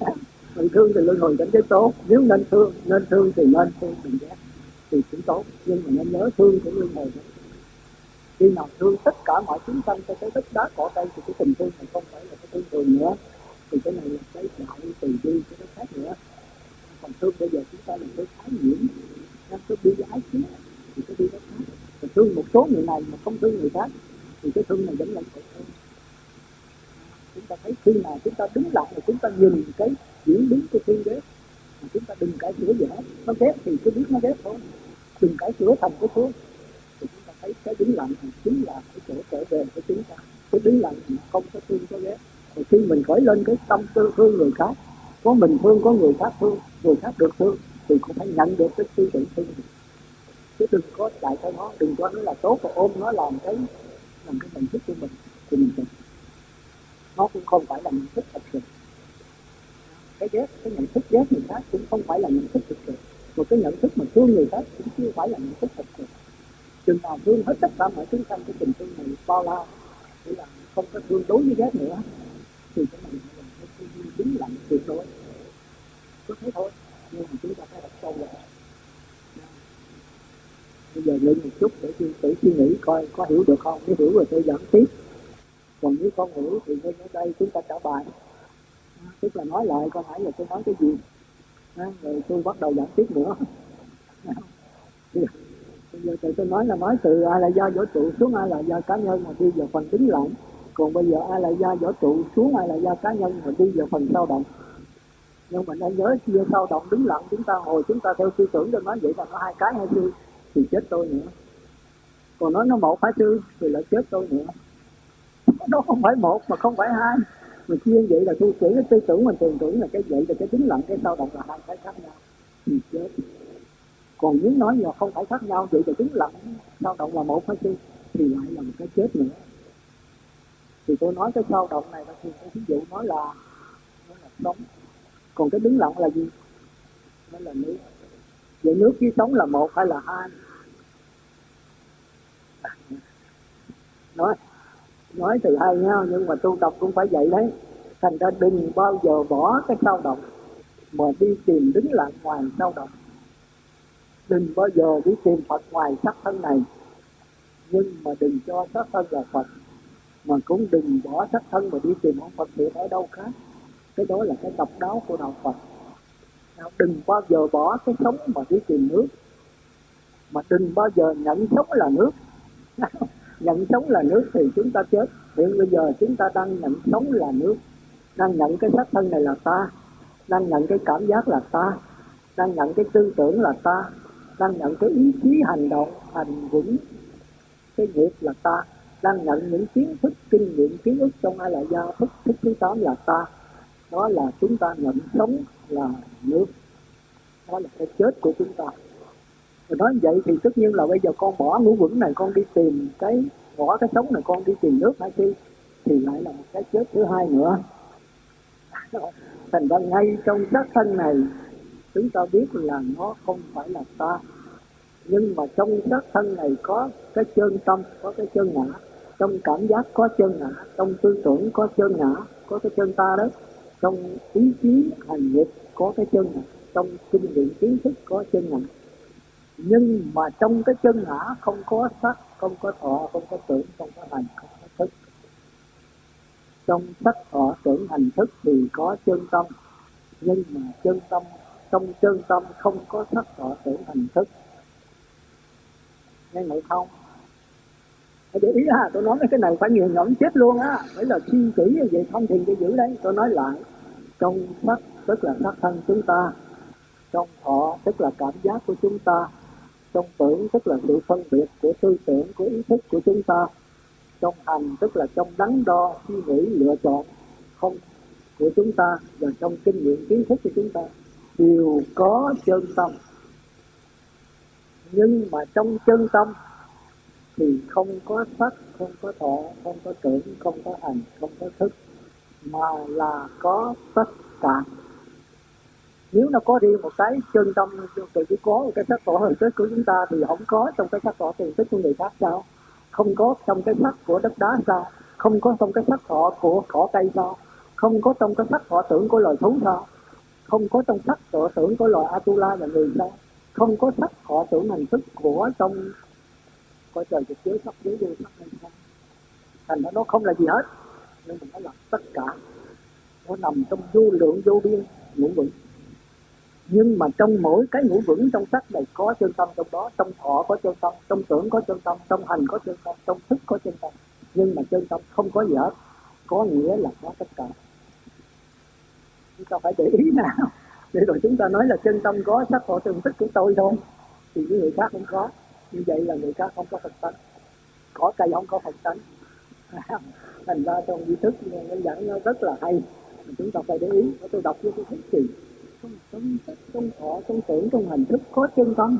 mình thương thì luân hồi cảnh giới tốt. Nếu nên thương nên thương thì nên thương, đừng ghét. Thì cũng tốt. Nhưng mà nên nhớ thương của luân hồi. đó khi nào thương tất cả mọi chúng sanh cho cái đất đá cỏ cây thì cái tình thương này không phải là cái thương nữa. Thì cái này là cái đạo từ bi cái khác nữa. Còn thương bây giờ chúng ta là cái thái nhiễm đang cứ bi ái chứ thì cái bi đó khác còn thương một số người này mà không thương người khác, thì cái thương này vẫn là tội thương chúng ta thấy khi nào chúng ta đứng lại là chúng ta nhìn cái diễn biến của thương đế mà chúng ta đừng cải sửa gì hết. Nó ghét thì cứ biết nó ghét thôi. Đừng cải sửa thành cái thương thấy cái đứng lặng thì chính là cái chỗ trở về của chúng ta. Cái đứng lặng mà không có thương, có ghét. Thì khi mình khởi lên cái tâm tư thương người khác, có mình thương, có người khác thương, người khác được thương, thì cũng phải nhận được cái tư tưởng thương chứ đừng có chạy theo nó, đừng có nó là tốt và ôm nó làm cái làm cái nhận thức của mình thì mình. Sẽ nó cũng không phải là nhận thức thật sự. Cái ghét, cái nhận thức ghét người khác cũng không phải là nhận thức thực sự. Một cái nhận thức mà thương người khác cũng chưa phải là nhận thức thực sự chừng nào thương hết tất cả mọi chúng sanh cái tình thương này bao la để là không có thương đối với ghét nữa, thì cái này là cái tư duy đúng lặng tuyệt đối. Có thế thôi, nhưng mà chúng ta phải đặt sâu vào à, bây giờ lên một chút để tự suy nghĩ coi có hiểu được không? Nếu hiểu rồi tôi giảng tiếp. Còn nếu không hiểu thì ngay ở đây chúng ta trả bài. À, tức là nói lại coi hãy là tôi nói cái gì? À, rồi tôi bắt đầu giảng tiếp nữa. giờ tôi nói là nói từ ai là do vũ trụ xuống, ai là do cá nhân mà đi vào phần tính lặng còn bây giờ ai là do vũ trụ xuống, ai là do cá nhân mà đi vào phần sao động. Nhưng mà nên nhớ chia sao động đứng lặng, chúng ta hồi chúng ta theo tư tưởng cho nói vậy là nó hai cái hay sư thì chết tôi nữa. Còn nói nó một phải sư thì lại chết tôi nữa. Nó không phải một mà không phải hai. Mà chia vậy là tôi chỉ cái tư tưởng mình tưởng tưởng là cái vậy là cái tính lặng cái sao động là hai cái khác nhau. Thì chết còn nếu nói là không phải khác nhau, vậy thì tính lặng sao động là một hay sư thì lại là một cái chết nữa. Thì tôi nói cái sao động này thì ví dụ nói là nó là sống. Còn cái đứng lặng là gì? Nó là nước. Vậy nước với sống là một hay là hai? Nói nói thì hay nha, nhưng mà tu tập cũng phải vậy đấy. Thành ra đừng bao giờ bỏ cái sao động, mà đi tìm đứng lặng ngoài sao động đừng bao giờ đi tìm Phật ngoài sắc thân này. Nhưng mà đừng cho sắc thân là Phật, mà cũng đừng bỏ sắc thân mà đi tìm ông Phật thì ở đâu khác. Cái đó là cái độc đáo của đạo Phật. Đừng bao giờ bỏ cái sống mà đi tìm nước, mà đừng bao giờ nhận sống là nước. Nhận sống là nước thì chúng ta chết. Hiện bây giờ chúng ta đang nhận sống là nước, đang nhận cái xác thân này là ta, đang nhận cái cảm giác là ta, đang nhận cái tư tưởng là ta đang nhận cái ý chí hành động, hành vững. Cái nghiệp là ta đang nhận những kiến thức, kinh nghiệm kiến ức trong ai là gia thức thức thứ tám là ta. Đó là chúng ta nhận sống là nước. Đó là cái chết của chúng ta. Rồi nói vậy thì tất nhiên là bây giờ con bỏ ngũ vững này, con đi tìm cái, bỏ cái sống này, con đi tìm nước hay chi thì lại là một cái chết thứ hai nữa. Thành ra ngay trong xác thân này chúng ta biết là nó không phải là ta. Nhưng mà trong xác thân này có cái chân tâm, có cái chân ngã. Trong cảm giác có chân ngã, trong tư tưởng có chân ngã, có cái chân ta đấy. Trong ý chí, hành nghiệp có cái chân ngã. Trong kinh nghiệm kiến thức có chân ngã. Nhưng mà trong cái chân ngã không có sắc, không có thọ, không có tưởng, không có hành, không có thức. Trong sắc, thọ, tưởng, hành thức thì có chân tâm. Nhưng mà chân tâm trong chân tâm không có sắc thọ tưởng hành thức. Nghe ngộ không? Để ý ha, tôi nói cái này phải nghiền ngẫm chết luôn á. Phải là suy như về thông thiền cho giữ đấy. Tôi nói lại, trong sắc, tức là sắc thân chúng ta. Trong thọ tức là cảm giác của chúng ta. Trong tưởng, tức là sự phân biệt của tư tưởng, của ý thức của chúng ta. Trong hành, tức là trong đắn đo, suy nghĩ, lựa chọn không của chúng ta và trong kinh nghiệm kiến thức của chúng ta đều có chân tâm. Nhưng mà trong chân tâm thì không có sắc, không có thọ, không có tưởng, không có hành, không có thức, mà là có tất cả. Nếu nó có riêng một cái chân tâm từ chỉ có một cái sắc thọ hình thức của chúng ta thì không có trong cái sắc thọ hình thức của người khác sao? Không có trong cái sắc của đất đá sao? Không có trong cái sắc thọ của cỏ cây sao? Không có trong cái sắc thọ tưởng của loài thú sao? Không có trong sắc thọ tưởng của loài atula là người ta. Không có sắc thọ tưởng hành thức của trong coi trời trực giới sắc giới vô sắc hay không thành ra nó không là gì hết. Nên mình nói là tất cả. Nó nằm trong vô lượng vô biên, ngũ vững. Nhưng mà trong mỗi cái ngũ vững trong sắc này có chân tâm, trong đó trong thọ có chân tâm, trong tưởng có chân tâm, trong hành có chân tâm, trong thức có chân tâm. Nhưng mà chân tâm không có gì hết. Có nghĩa là có tất cả chúng ta phải để ý nào. Để rồi chúng ta nói là chân tâm có, sắc họ tương thích của tôi thôi. Thì những người khác không có. Như vậy là người khác không có phật tánh. Có cây không có phật tánh. Thành ra trong di thức nên dẫn nó rất là hay. Chúng ta phải để ý. Tôi đọc với tôi thích gì trong trong trong họ trong tưởng trong hành thức, có chân tâm.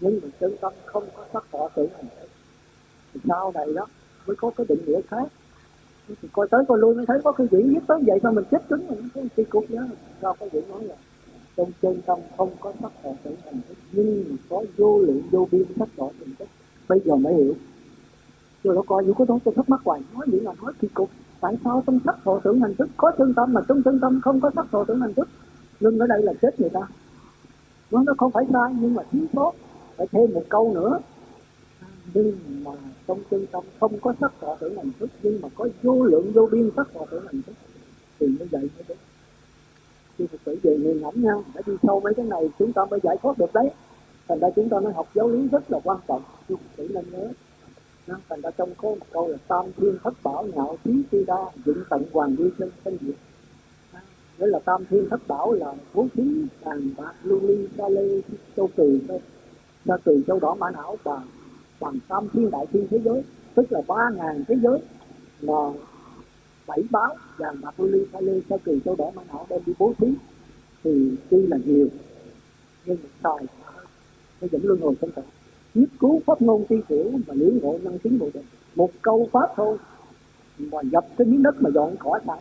Nhưng mà chân tâm không có sắc họ tưởng, hành thức. Thì sau này đó mới có cái định nghĩa khác coi tới coi lui mới thấy có cái vị giết tới vậy sao mình chết cứng mình cái kỳ cục đó, sao có vị nói là trong chân tâm không có sắc thọ tưởng hành thức, nhưng mà có vô lượng vô biên sắc thọ tưởng thức. Bây giờ mới hiểu. Rồi nó coi những cái đó, tôi thắc mắc hoài. Nói vậy là nói kỳ cục. Tại sao trong sắc thọ tưởng hành thức có chân tâm mà trong chân tâm không có sắc thọ tưởng hành thức? Nhưng ở đây là chết người ta. Nó nó không phải sai, nhưng mà thiếu sót. Phải thêm một câu nữa nhưng mà trong chân tâm không có sắc thọ tưởng hành thức nhưng mà có vô lượng vô biên sắc thọ tưởng hành thức thì như vậy mới đúng khi thực sự về nghiền ngẫm nha để đi sâu mấy cái này chúng ta mới giải thoát được đấy thành ra chúng ta nói học giáo lý rất là quan trọng khi Phật tử nên nhớ thành ra trong có một câu là tam thiên thất bảo nhạo trí chi đa dựng tận hoàng vi chân thân diệt nghĩa là tam thiên thất bảo là bố thí vàng bạc lưu ly ca lê châu kỳ sa kỳ châu đỏ mã não và bằng tam thiên đại thiên thế giới, tức là ba ngàn thế giới mà bảy báo vàng bạc lưu ly sa lê sa kỳ châu đỏ mang não đem đi bố thí. Thì tuy là nhiều, nhưng mà sai nó vẫn luân hồi trong thể nhất cứu pháp ngôn ti tiểu mà liễu ngộ năng tiến bộ định. Một câu pháp thôi, mà dập cái miếng đất mà dọn cỏ sẵn,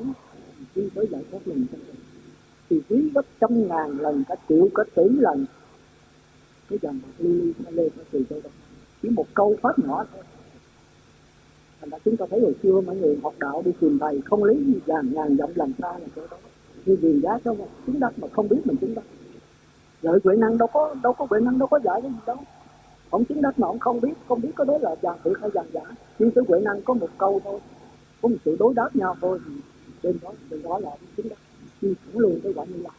chi với giải thoát mình thì quý gấp trăm ngàn lần cả triệu cả tỷ lần. Cái dòng bạc ly ly nó lên kỳ tùy cho đó chỉ một câu pháp nhỏ thôi. Thành ra chúng ta thấy hồi xưa mọi người học đạo đi tìm thầy không lấy gì vàng ngàn dặm làm xa là chỗ đó. Như viền giá cho chúng chứng đắc mà không biết mình chứng đắc lợi huệ năng đâu có đâu có huệ năng, đâu có giải cái gì đâu. Ông chứng đắc mà ông không biết không biết có đó là vàng thiệt hay vàng giả. Nhưng sự huệ năng có một câu thôi, có một sự đối đáp nhau thôi trên đó từ đó là chứng đắc chi cũng luôn cái quả như là.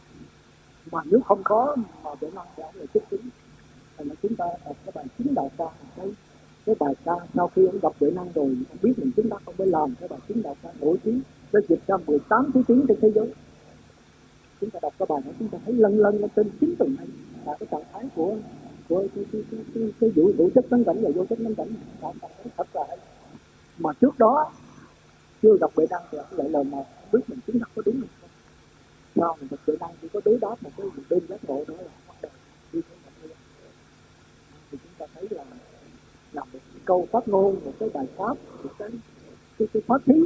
Mà nếu không có, mà để năng thì ông là chức tính thì chúng ta đọc cái bài chính đạo ca cái cái bài ca sau khi ông đọc đệ năng rồi ông biết mình chứng đắc không mới làm cái bài chính đạo ca nổi tiếng. Nó dịch ra 18 thứ tiếng trên thế giới. Chúng ta đọc cái bài này chúng ta thấy lần lần lên trên chính tuần này là cái trạng thái của của cái cái cái cái, cái vũ vũ chất tấn cảnh và vô chất tấn cảnh. Là thật là hay. Mà trước đó chưa đọc bệ đăng thì ông lại lời mà biết mình chứng đắc có đúng không? Sao mình đọc bệ đăng chỉ có đối đáp một cái đêm giác ngộ đó là bắt đầu đi theo ta thấy là là một câu phát ngôn một cái bài pháp một cái cái, cái pháp thí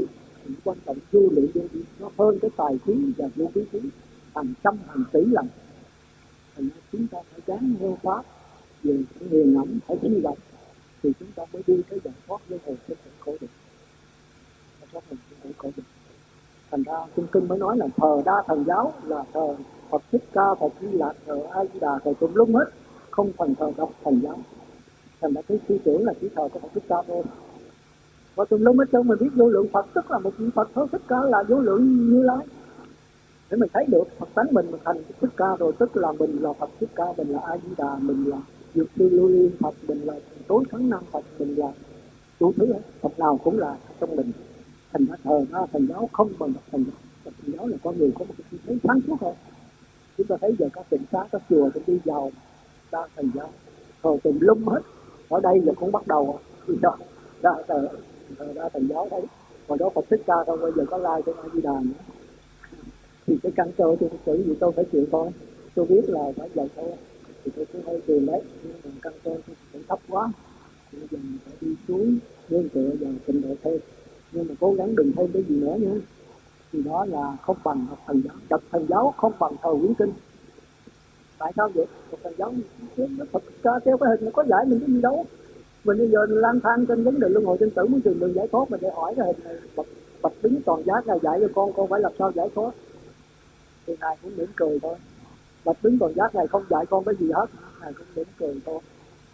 thì quan trọng du luyện vô vi nó hơn cái tài khí và vô khí khí hàng trăm hàng tỷ lần. Thành ra chúng ta phải gắn nghe pháp về nghiền ngẫm phải suy đọc thì chúng ta mới đi tới giải thoát với hồn trên cảnh khổ được. Giải thoát mình trên khổ khổ được. Thành ra kinh kinh mới nói là thờ đa thần giáo là thờ Phật thích ca Phật Di Lạc thờ A Di Đà thờ tùm lum hết không phần thờ độc thần giáo thành ra cái tư tưởng là chỉ thờ có Phật thích ca thôi. Và tùm lum hết trơn mình biết vô lượng Phật, tức là một vị Phật thôi thích ca là vô lượng như lai. Để mình thấy được Phật tánh mình mình thành thích ca rồi, tức là mình là Phật thích ca, mình là A Di Đà mình là dược sư lưu liên Phật, mình là tối thắng năm Phật, mình là đủ thứ Phật nào cũng là trong mình. Thành ra thờ ra, thành giáo không bằng thành giáo. Giáo là con người có một cái thấy sáng suốt hơn chúng ta thấy giờ các tỉnh xá, các chùa cũng đi vào đa thành giáo. Thờ tùm lum hết ở đây giờ cũng bắt đầu. Đó đó là ra thành giáo đấy còn đó Phật thích ca không bây giờ có like trên A Di Đà nữa. Thì cái căn cơ tôi xử thì tôi phải chịu thôi. Tôi biết là phải dạy thôi. Thì tôi cứ hơi tiền đấy, nhưng mà căn cơ tôi cũng thấp quá. Bây giờ mình phải đi xuống nương tựa vào trình độ thêm. Nhưng mà cố gắng đừng thêm cái gì nữa nhé. Thì đó là không bằng học thần giáo. Đọc thần giáo không bằng thờ quyến kinh tại sao vậy? Một thần giáo nó thật ra theo cái hình nó có giải mình cái gì đâu. Mình bây giờ lang thang trên vấn đề luân hồi sinh tử, muốn tìm đường giải thoát mình để hỏi cái hình này, bật bật đứng toàn giác là dạy cho con con phải làm sao giải thoát? Thì ngài cũng mỉm cười thôi. Bạch đứng toàn giác này không dạy con cái gì hết ngài cũng mỉm cười thôi.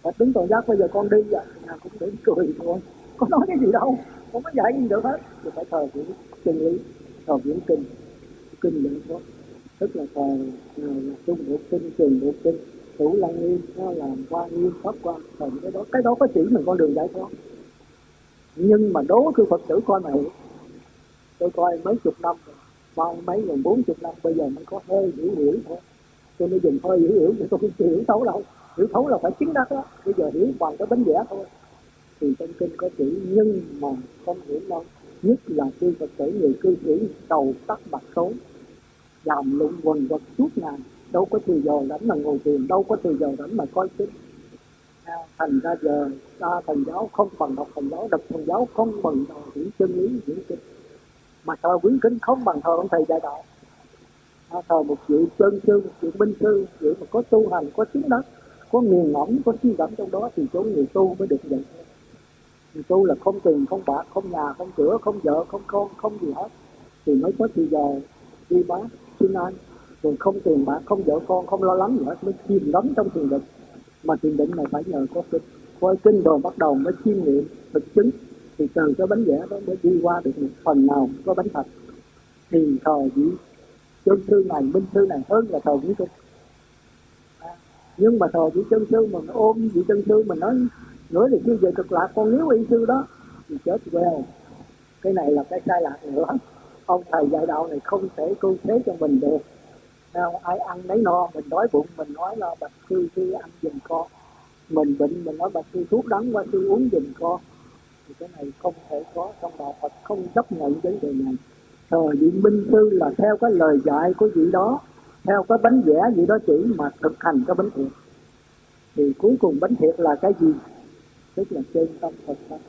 Bạch đứng toàn giác bây giờ con đi à, vậy ngài cũng mỉm cười thôi. Có nói cái gì đâu, không có dạy gì được hết. Thì phải thờ viễn chân lý, thờ những kinh kinh giải thoát tức là còn nào là trung bộ kinh trường bộ kinh thủ lăng nghiêm nó làm quan nghiêm pháp quan thờ cái đó cái đó có chỉ mình con đường giải thoát. Nhưng mà đố cư phật tử coi mà hiểu tôi coi mấy chục năm, bao mấy gần bốn chục năm, bây giờ mới có hơi hiểu hiểu thôi. Tôi mới dùng hơi hiểu hiểu thì tôi không hiểu thấu đâu. Hiểu thấu là phải chính đắc đó. Bây giờ hiểu bằng cái bánh vẽ thôi. Thì trong kinh có chữ nhưng mà không hiểu đâu. Nhất là khi phật tử người cư sĩ cầu tắt bạc số dòm lụng quần vật suốt ngày đâu có thời giờ rảnh mà ngồi thiền đâu có thời giờ rảnh mà coi kinh à, thành ra giờ ta thần giáo không bằng đọc thần giáo đọc thần giáo không bằng những chân lý những kinh mà thờ quyến kính không bằng thờ ông thầy dạy đạo. À, thờ một vị chân sư một vị minh sư vị mà có tu hành có chứng đắc có nghiền ngẫm có suy gẫm trong đó thì chỗ người tu mới được vậy người tu là không tiền không bạc không nhà không cửa không vợ không con không gì hết. Thì mới có thời giờ đi bán xin an rồi không tiền bạc không vợ con không lo lắng nữa mới chìm đắm trong thiền định. Mà thiền định này phải nhờ có kinh coi kinh đồ bắt đầu mới chiêm nghiệm thực chứng. Thì từ cái bánh vẽ đó mới đi qua được một phần nào có bánh thật. Thì thờ vị chân sư này minh sư này hơn là thờ vị kinh à, nhưng mà thờ vị chân sư mà ôm vị chân sư mình nói nói thì chưa về cực lạc con nếu y sư đó thì chết queo. Cái này là cái sai lạc nữa ông thầy dạy đạo này không thể cứu thế cho mình được. Nào ai ăn lấy no, mình đói bụng, mình nói là bạch sư sư ăn giùm con. Mình bệnh, mình nói bạch sư, thuốc đắng qua sư uống giùm con. Thì cái này không thể có trong đạo Phật, không chấp nhận vấn đề này. Thờ vị minh sư là theo cái lời dạy của vị đó, theo cái bánh vẽ vị đó chỉ mà thực hành cái bánh thiệt. Thì cuối cùng bánh thiệt là cái gì? Tức là chân tâm Phật tâm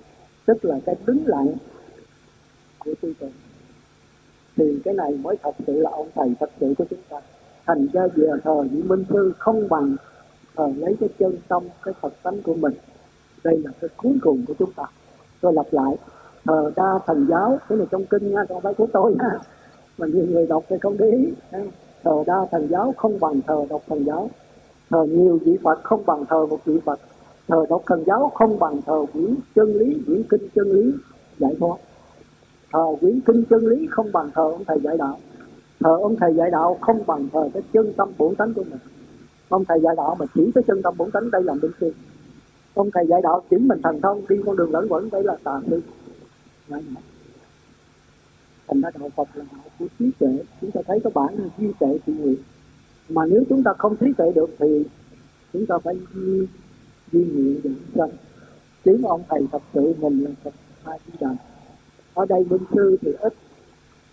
tức là cái đứng lặng của tư tưởng thì cái này mới thật sự là ông thầy thật sự của chúng ta. Thành ra về thờ những minh sư không bằng thờ lấy cái chân tâm cái Phật tánh của mình. Đây là cái cuối cùng của chúng ta. Tôi lặp lại, thờ đa thần giáo, cái này trong kinh nha, không phải của tôi nha. Mà nhiều người đọc thì không để ý thờ đa thần giáo không bằng thờ độc thần giáo. Thờ nhiều vị phật không bằng thờ một vị phật. Thờ độc thần giáo không bằng thờ quyển chân lý quyển kinh chân lý. Giải thoát thờ quyển kinh chân lý không bằng thờ ông thầy dạy đạo. Thờ ông thầy dạy đạo không bằng thờ cái chân tâm bổn tánh của mình. Ông thầy dạy đạo mà chỉ cái chân tâm bổn tánh đây là minh sư ông thầy dạy đạo chỉ mình thành thông, đi con đường lẫn quẩn, đây là tà đi dạ. thành ra đạo Phật là đạo của trí tuệ. Chúng ta thấy các bản là duy tuệ thì nguyện. Mà nếu chúng ta không trí tuệ được thì chúng ta phải duy duy nguyện dưỡng sanh. Tiếng ông thầy thật sự mình là Phật A Di Đà ở đây bên sư thì ít,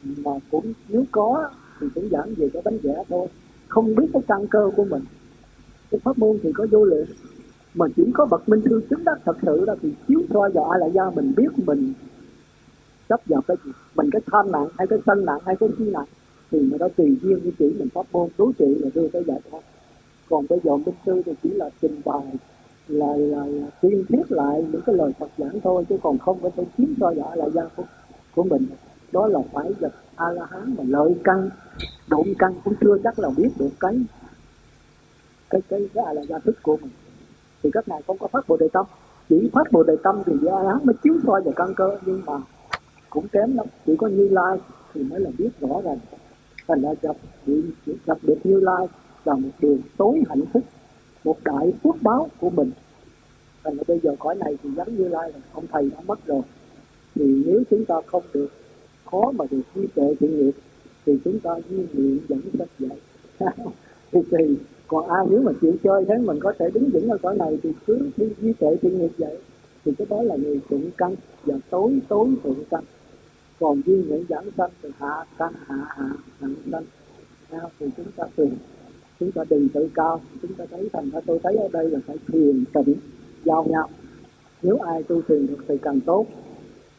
mà cũng nếu có thì cũng giảng về cái bánh vẽ thôi. Không biết cái căn cơ của mình. Cái pháp môn thì có vô lượng, mà chỉ có bậc minh sư chứng đắc thật sự đó thì chiếu soi vào ai là gia mình biết mình chấp vào cái gì. Mình cái tham nặng hay cái sân nặng hay cái chi nặng thì người đó tùy duyên như chỉ mình pháp môn, đối trị là đưa tới giải thoát. Còn bây giờ minh sư thì chỉ là trình bày là, là, là tuyên thuyết lại những cái lời Phật giảng thôi chứ còn không có thể chiếm soi giả là gia của, của mình. Đó là phải gặp a la hán mà lợi căn. Độn căn cũng chưa chắc là biết được cái cái cái cái a la gia thức của mình. Thì các ngài không có phát bồ đề tâm. Chỉ phát bồ đề tâm thì a la hán mới chiếu soi vào căn cơ nhưng mà cũng kém lắm. Chỉ có như lai thì mới là biết rõ ràng. Thành ra gặp gặp được như lai là một điều tối hạnh phúc một đại phước báo của mình. Thành bây giờ cõi này thì giống như lai là ông thầy đã mất rồi. Thì nếu chúng ta không được, khó mà được duy tuệ thiện nghiệp thì chúng ta duy nguyện dẫn sách dạy thì tùy còn ai nếu mà chịu chơi thế mình có thể đứng vững ở cõi này thì cứ đi duy tuệ thiện nghiệp vậy. Thì cái đó là người thượng căn, và tối tối thượng căn. Còn duy nguyện dẫn sanh thì hạ căn, hạ hạ hạ sanh. Thì chúng ta thường chúng ta đừng tự cao. Chúng ta thấy thành ra tôi thấy ở đây là phải thiền tịnh, giao nhau nếu ai tu thiền được thì càng tốt.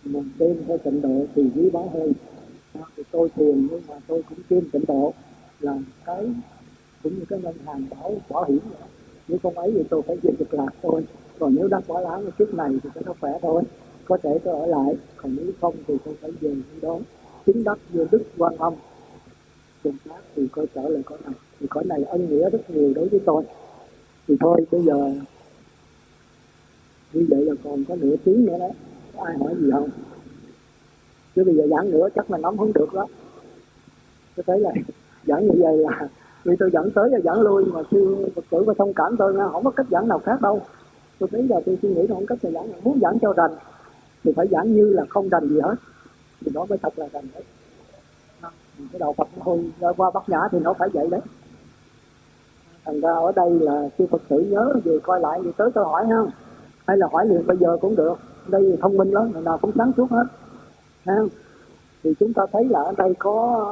Mình thêm theo tịnh độ thì quý báu hơn. Thì tôi thiền nhưng mà tôi cũng thêm tịnh độ. Là cái cũng như cái ngân hàng bảo bảo hiểm vậy nếu không ấy thì tôi phải về cực lạc thôi. Còn nếu đắc quả láng trước này thì nó khỏe thôi. Có thể tôi ở lại. Còn nếu không thì tôi phải về đó chính đắc vô đức quan âm. Cùng khác thì coi trở lại có này thì cõi này ân nghĩa rất nhiều đối với tôi. Thì thôi, bây giờ như vậy là còn có nửa tiếng nữa đó. Có ai hỏi gì không? Chứ bây giờ giảng nữa chắc là nóng không được đó. Tôi thấy là giảng như vậy là vì tôi dẫn tới và dẫn lui mà sư phật tử và thông cảm tôi nha, không có cách giảng nào khác đâu. Tôi thấy giờ tôi suy nghĩ không cách nào giảng muốn giảng cho rành, thì phải giảng như là không rành gì hết. Thì nó mới thật là rành đấy. Cái đầu Phật hồi qua bắt nhã thì nó phải vậy đấy thành ra ở đây là sư Phật tử nhớ, về coi lại, về tới tôi hỏi ha. Hay là hỏi liền, bây giờ cũng được. Đây thông minh lắm nào cũng sáng suốt hết. Ha. Thì chúng ta thấy là ở đây có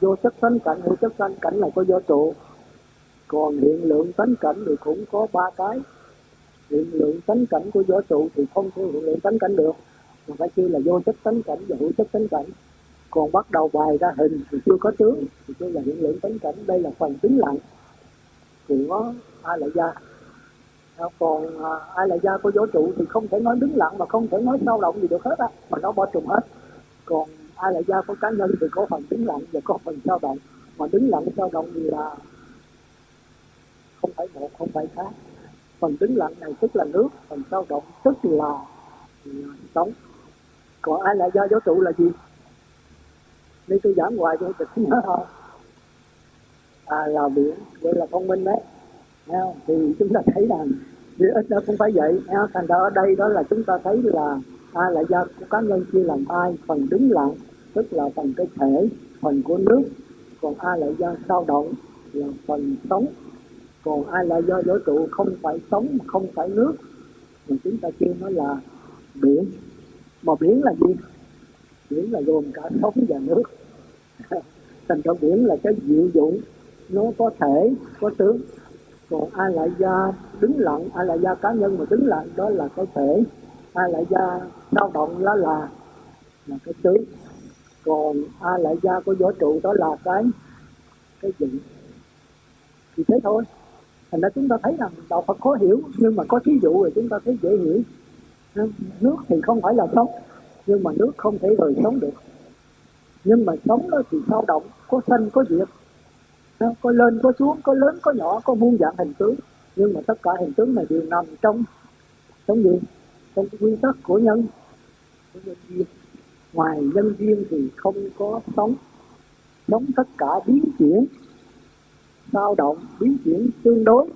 vô chất tánh cảnh hữu chất tánh cảnh này có vô trụ. Còn hiện lượng tánh cảnh thì cũng có ba cái. Hiện lượng tánh cảnh của vũ trụ thì không thể hiện lượng tánh cảnh được. Mà phải chưa là vô chất tánh cảnh và hữu chất tánh cảnh. Còn bắt đầu bài ra hình thì chưa có tướng, thì chưa là hiện lượng tánh cảnh. Đây là phần tính lặng của ai lại gia. À, còn à, ai lại gia của vũ trụ thì không thể nói đứng lặng mà không thể nói sao động gì được hết á mà nó bao trùm hết. Còn ai lại gia của cá nhân thì có phần đứng lặng và có phần sao động. Mà đứng lặng sao động thì là không phải một không phải khác. Phần đứng lặng này tức là nước phần sao động tức là, ừ, sống còn ai lại gia vũ trụ là gì? Nên tôi giảng hoài cho tôi nhớ thôi à là biển, gọi là thông minh đấy. Thấy thì chúng ta thấy rằng vì ít đó cũng phải vậy. Thấy thành ra ở đây đó là chúng ta thấy là ai là do của cá nhân chia làm hai, phần đứng lặng, tức là phần cái thể, phần của nước. Còn ai là do sao động là phần sống. Còn ai là do vũ trụ không phải sống mà không phải nước. Thì chúng ta kêu nó là biển. Mà biển là gì? Biển là gồm cả sống và nước. Thành ra biển là cái diệu dụng nó có thể, có tướng. Còn ai lại gia đứng lặng ai lại gia cá nhân mà đứng lặng, đó là có thể. Ai lại gia dao động đó là là cái tướng. Còn ai lại gia của vũ trụ, đó là cái cái gì? Thì thế thôi. Thành ra chúng ta thấy rằng đạo Phật khó hiểu, nhưng mà có thí dụ rồi chúng ta thấy dễ hiểu. Nước thì không phải là sống, nhưng mà nước không thể rời sống được. Nhưng mà sống đó thì sao động, có sanh, có diệt có lên, có xuống, có lớn, có nhỏ, có muôn dạng hình tướng. Nhưng mà tất cả hình tướng này đều nằm trong trong gì trong quy tắc của nhân. Của nhân duyên ngoài nhân duyên thì không có sống. Sống tất cả biến chuyển dao động, biến chuyển tương đối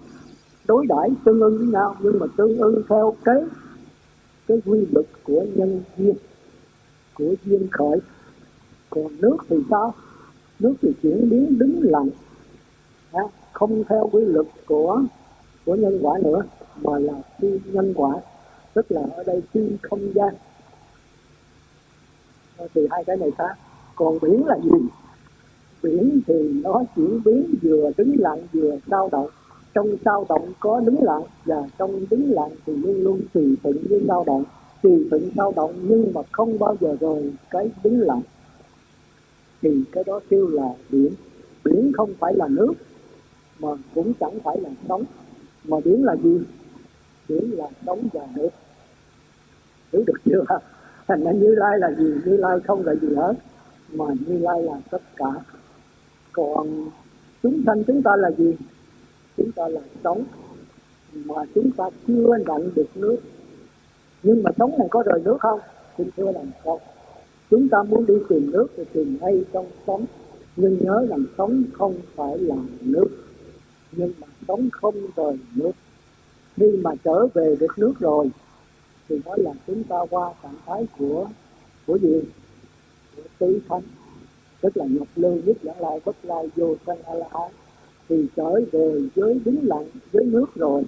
đối đãi tương ưng với nhau. Nhưng mà tương ưng theo cái cái quy luật của nhân duyên, của duyên khởi. Còn nước thì sao? Nước thì chuyển biến đứng lặng không theo quy luật của của nhân quả nữa, mà là phi nhân quả, tức là ở đây phi không gian. Ờ, thì hai cái này khác. Còn biển là gì? Biển thì nó chuyển biến vừa đứng lặng vừa dao động. Trong sao động có đứng lặng và trong đứng lặng thì luôn luôn tùy thuận với sao động. Tùy thuận sao động nhưng mà không bao giờ rồi cái đứng lặng. Thì cái đó kêu là biển. Biển không phải là nước mà cũng chẳng phải là sống, mà điểm là gì? Điểm là sống và nước hiểu được chưa? Thành ra như lai là gì? Như lai không là gì hết, mà như lai là tất cả. Còn chúng sanh chúng ta là gì? Chúng ta là sống, mà chúng ta chưa nhận được nước. Nhưng mà sống này có rời nước không? Cũng chưa làm không. Chúng ta muốn đi tìm nước thì tìm ngay trong sống. Nhưng nhớ rằng sống không phải là nước nhưng mà sống không rời nước. Khi mà trở về được nước rồi, thì đó là chúng ta qua trạng thái của của gì? Của tứ thánh. Tức là nhập lưu nhất dẫn lại bất lai vô sanh a la hán. Thì trở về với đứng lặng với nước rồi,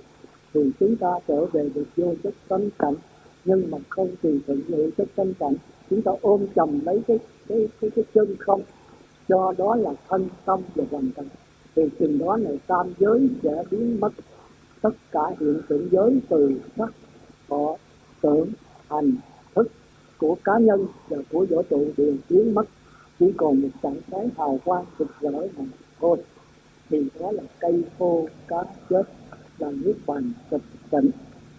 thì chúng ta trở về được vô chất tâm cảnh. Nhưng mà không tùy thuận với chất tâm cảnh, chúng ta ôm chầm lấy cái cái cái cái chân không. Cho đó là thân tâm và hoàn cảnh thì chừng đó này, tam giới sẽ biến mất. Tất cả hiện tượng giới từ sắc, thọ, tưởng, hành, thức của cá nhân và của vũ trụ đều biến mất. Chỉ còn một trạng thái hào quang rực rỡ mà thôi. Thì đó là cây khô cá chết là nước bàn tịch tỉnh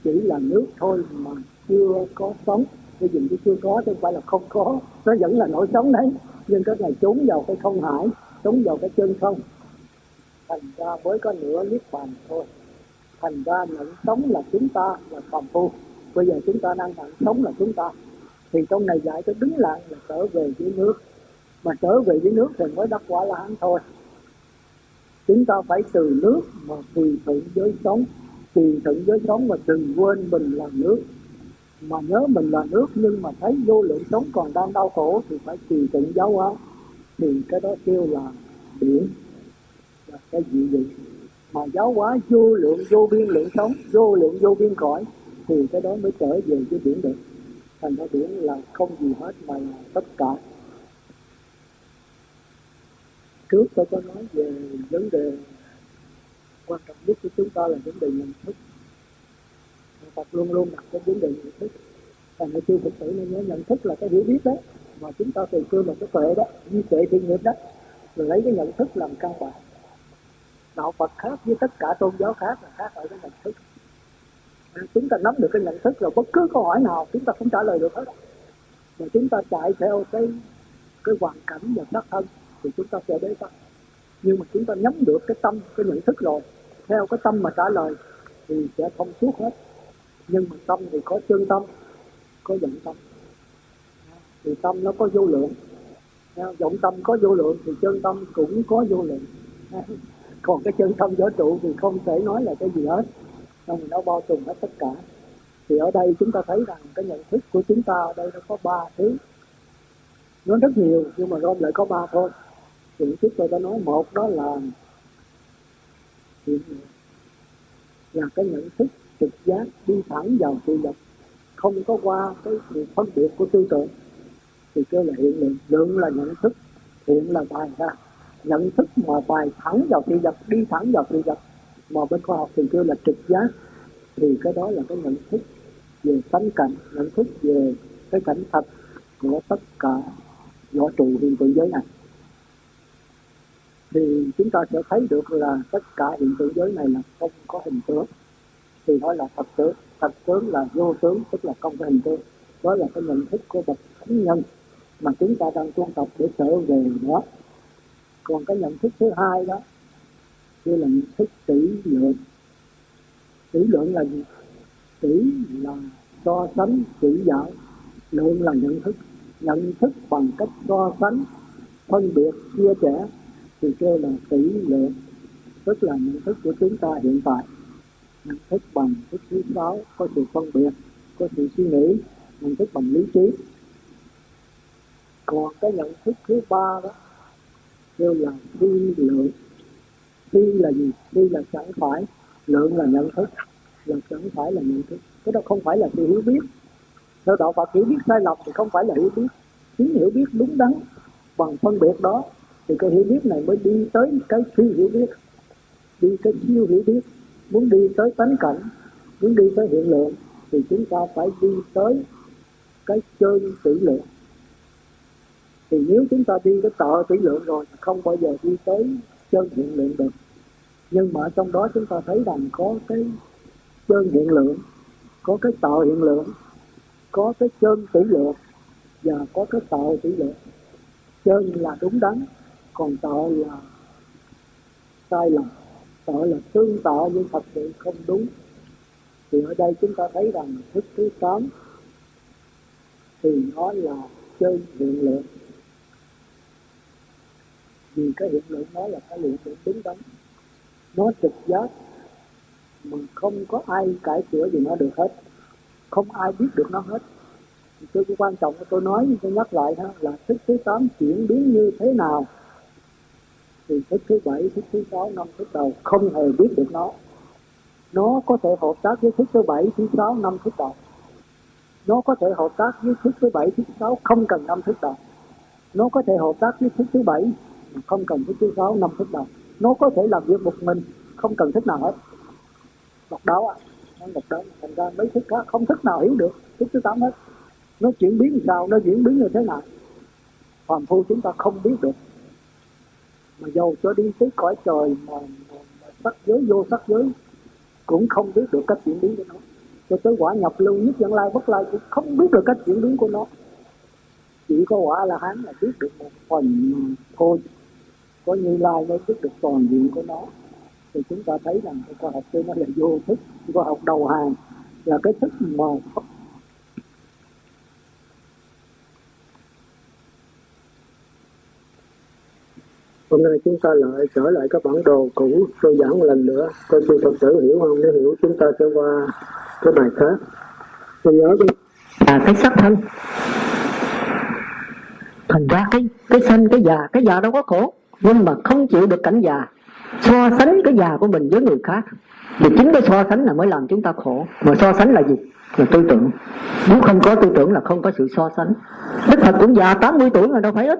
chỉ là nước thôi mà chưa có sống. Cái gì chưa có chứ không phải là không có. Nó vẫn là nổi sống đấy. Nhưng cái này trốn vào cái không hải trốn vào cái chân không thành ra mới có nửa niết bàn thôi. Thành ra nhận sống là chúng ta là phàm phu. Bây giờ chúng ta đang nhận sống là chúng ta. Thì trong này dạy cho đứng lại là trở về với nước. Mà trở về với nước thì mới đắc quả là hán thôi. Chúng ta phải từ nước mà tùy thuận với sống. Tùy thuận với sống mà đừng quên mình là nước. Mà nhớ mình là nước nhưng mà thấy vô lượng sống còn đang đau khổ thì phải tùy thuận giáo hóa. Thì cái đó kêu là biển cái gì vậy? Mà giáo hóa vô lượng vô biên lượng sống, vô lượng vô biên cõi, thì cái đó mới trở về cái biển được. Thành ra biển là không gì hết mà là tất cả. Trước tôi có nói về vấn đề quan trọng nhất của chúng ta là vấn đề nhận thức. Phật luôn luôn đặt cái vấn đề nhận thức. Thành ra chư Phật tử nên nhớ nhận thức là cái hiểu biết đó. Mà chúng ta từ xưa là cái tuệ đó, như tuệ thiện nghiệp đó rồi lấy cái nhận thức làm căn bản đạo Phật khác với tất cả tôn giáo khác là khác ở cái nhận thức. À, chúng ta nắm được cái nhận thức rồi, bất cứ câu hỏi nào chúng ta cũng trả lời được hết mà chúng ta chạy theo cái cái hoàn cảnh và đất thân thì chúng ta sẽ bế tắc. Nhưng mà chúng ta nhắm được cái tâm, cái nhận thức rồi, theo cái tâm mà trả lời thì sẽ thông suốt hết. Nhưng mà tâm thì có chân tâm, có vọng tâm. Thì tâm nó có vô lượng. Vọng tâm có vô lượng thì chân tâm cũng có vô lượng. còn cái chân tâm vũ trụ thì không thể nói là cái gì hết. Xong nó bao trùm hết tất cả. Thì ở đây chúng ta thấy rằng cái nhận thức của chúng ta ở đây nó có ba thứ. Nó rất nhiều, nhưng mà gom lại có ba thôi. Thì trước tôi đã nói một, đó là là cái nhận thức trực giác đi thẳng vào sự vật không có qua cái sự phân biệt của tư tưởng. Thì kêu là hiện lượng lượng là nhận thức, hiện là bài ra nhận thức mà bài thẳng vào sự vật đi thẳng vào sự vật mà bên khoa học thì kêu là trực giác. Thì cái đó là cái nhận thức về tánh cảnh, nhận thức về cái cảnh thật của tất cả võ trụ hiện tượng giới này. Thì chúng ta sẽ thấy được là tất cả hiện tượng giới này là không có hình tướng. Thì đó là thật tướng. Thật tướng là vô tướng, tức là không có hình tướng. Đó là cái nhận thức của bậc thánh nhân mà chúng ta đang tu tập để trở về đó còn cái nhận thức thứ hai đó kia là nhận thức tỷ lượng. Tỷ lượng là gì? Tỷ là so sánh chỉ giải lượng là nhận thức. Nhận thức bằng cách so sánh, phân biệt, chia sẻ, thì kêu là tỷ lượng. Tức là nhận thức của chúng ta hiện tại. Nhận thức bằng thức thứ sáu, có sự phân biệt, có sự suy nghĩ, nhận thức bằng lý trí. Còn cái nhận thức thứ ba đó kêu là phi lượng phi là gì? Phi là chẳng phải. Lượng là nhận thức. Là chẳng phải là nhận thức. Cái đó không phải là sự hiểu biết. Theo đạo Phật, hiểu biết sai lầm thì không phải là hiểu biết. Chính hiểu biết đúng đắn. Bằng phân biệt đó, thì cái hiểu biết này mới đi tới cái phi hiểu biết. Đi cái siêu hiểu biết. Muốn đi tới tánh cảnh, muốn đi tới hiện lượng, thì chúng ta phải đi tới cái chân tỷ lượng thì nếu chúng ta đi cái tợ tỷ lượng rồi, không bao giờ đi tới chân hiện lượng được. Nhưng mà trong đó chúng ta thấy rằng có cái chân hiện lượng, có cái tợ hiện lượng, có cái chân tỷ lượng và có cái tợ tỷ lượng. Chân là đúng đắn, còn tợ là sai lầm. Tợ là tương tợ nhưng thật sự không đúng. Thì ở đây chúng ta thấy rằng thức thứ tám thì nó là chân hiện lượng vì cái hiện tượng nó là cái hiện tượng đúng đắn. Nó trực giác, mà không có ai cải sửa gì nó được hết. Không ai biết được nó hết. Tôi cũng quan trọng tôi nói, tôi nhắc lại đó, là thức thứ tám chuyển biến như thế nào? Thì thức thứ bảy thức thứ sáu, năm thức đầu không hề biết được nó. Nó có thể hợp tác với thức thứ bảy thứ sáu, năm thức đầu. Nó có thể hợp tác với thức thứ bảy thứ sáu không cần năm thức đầu. Nó có thể hợp tác với thức thứ bảy không cần thức thứ sáu năm thức đầu nó có thể làm việc một mình không cần thức nào hết. Độc đáo à đọc độc đáo thành ra mấy thức khác không thức nào hiểu được thức thứ tám hết. Nó chuyển biến như sao nó diễn biến như thế nào? Phàm phu chúng ta không biết được. Mà dầu cho đi tới cõi trời mà, mà, mà sắc giới vô sắc giới cũng không biết được cách chuyển biến của nó. Cho tới quả nhập lưu nhất dẫn lai bất lai cũng không biết được cách chuyển biến của nó. Chỉ có quả là hán là biết được một phần thôi có như lai mới biết được toàn diện của nó. Thì chúng ta thấy rằng cái khoa học kia nó là vô thức khoa học đầu hàng là cái thức mà Hôm nay chúng ta lại trở lại các bản đồ cũ tôi giảng một lần nữa coi sư Phật tử hiểu không nếu hiểu chúng ta sẽ qua cái bài khác. Tôi nhớ cái à, cái sắc thân. Thành ra cái cái sanh cái già cái già đâu có khổ nhưng mà không chịu được cảnh già, so sánh cái già của mình với người khác. Thì chính cái so sánh là mới làm chúng ta khổ. Mà so sánh là gì? Là tư tưởng. Nếu không có tư tưởng là không có sự so sánh. Đức phật cũng già 80 tuổi mà đâu phải ít.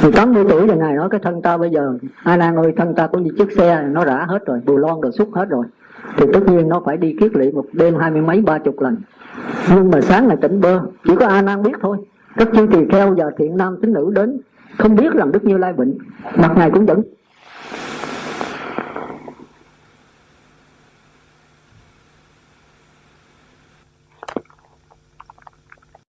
Thì 80 tuổi là ngài nói cái thân ta bây giờ, a nan ơi, thân ta cũng như chiếc xe, nó rã hết rồi, bù lon rồi xúc hết rồi. Thì tất nhiên nó phải đi kiết lỵ một đêm hai mươi mấy, ba chục lần. Nhưng mà sáng là tỉnh bơ, chỉ có a nan biết thôi. Các chư tỳ kheo và thiện nam tín nữ đến không biết rằng đức như lai bệnh mặt ngài cũng vẫn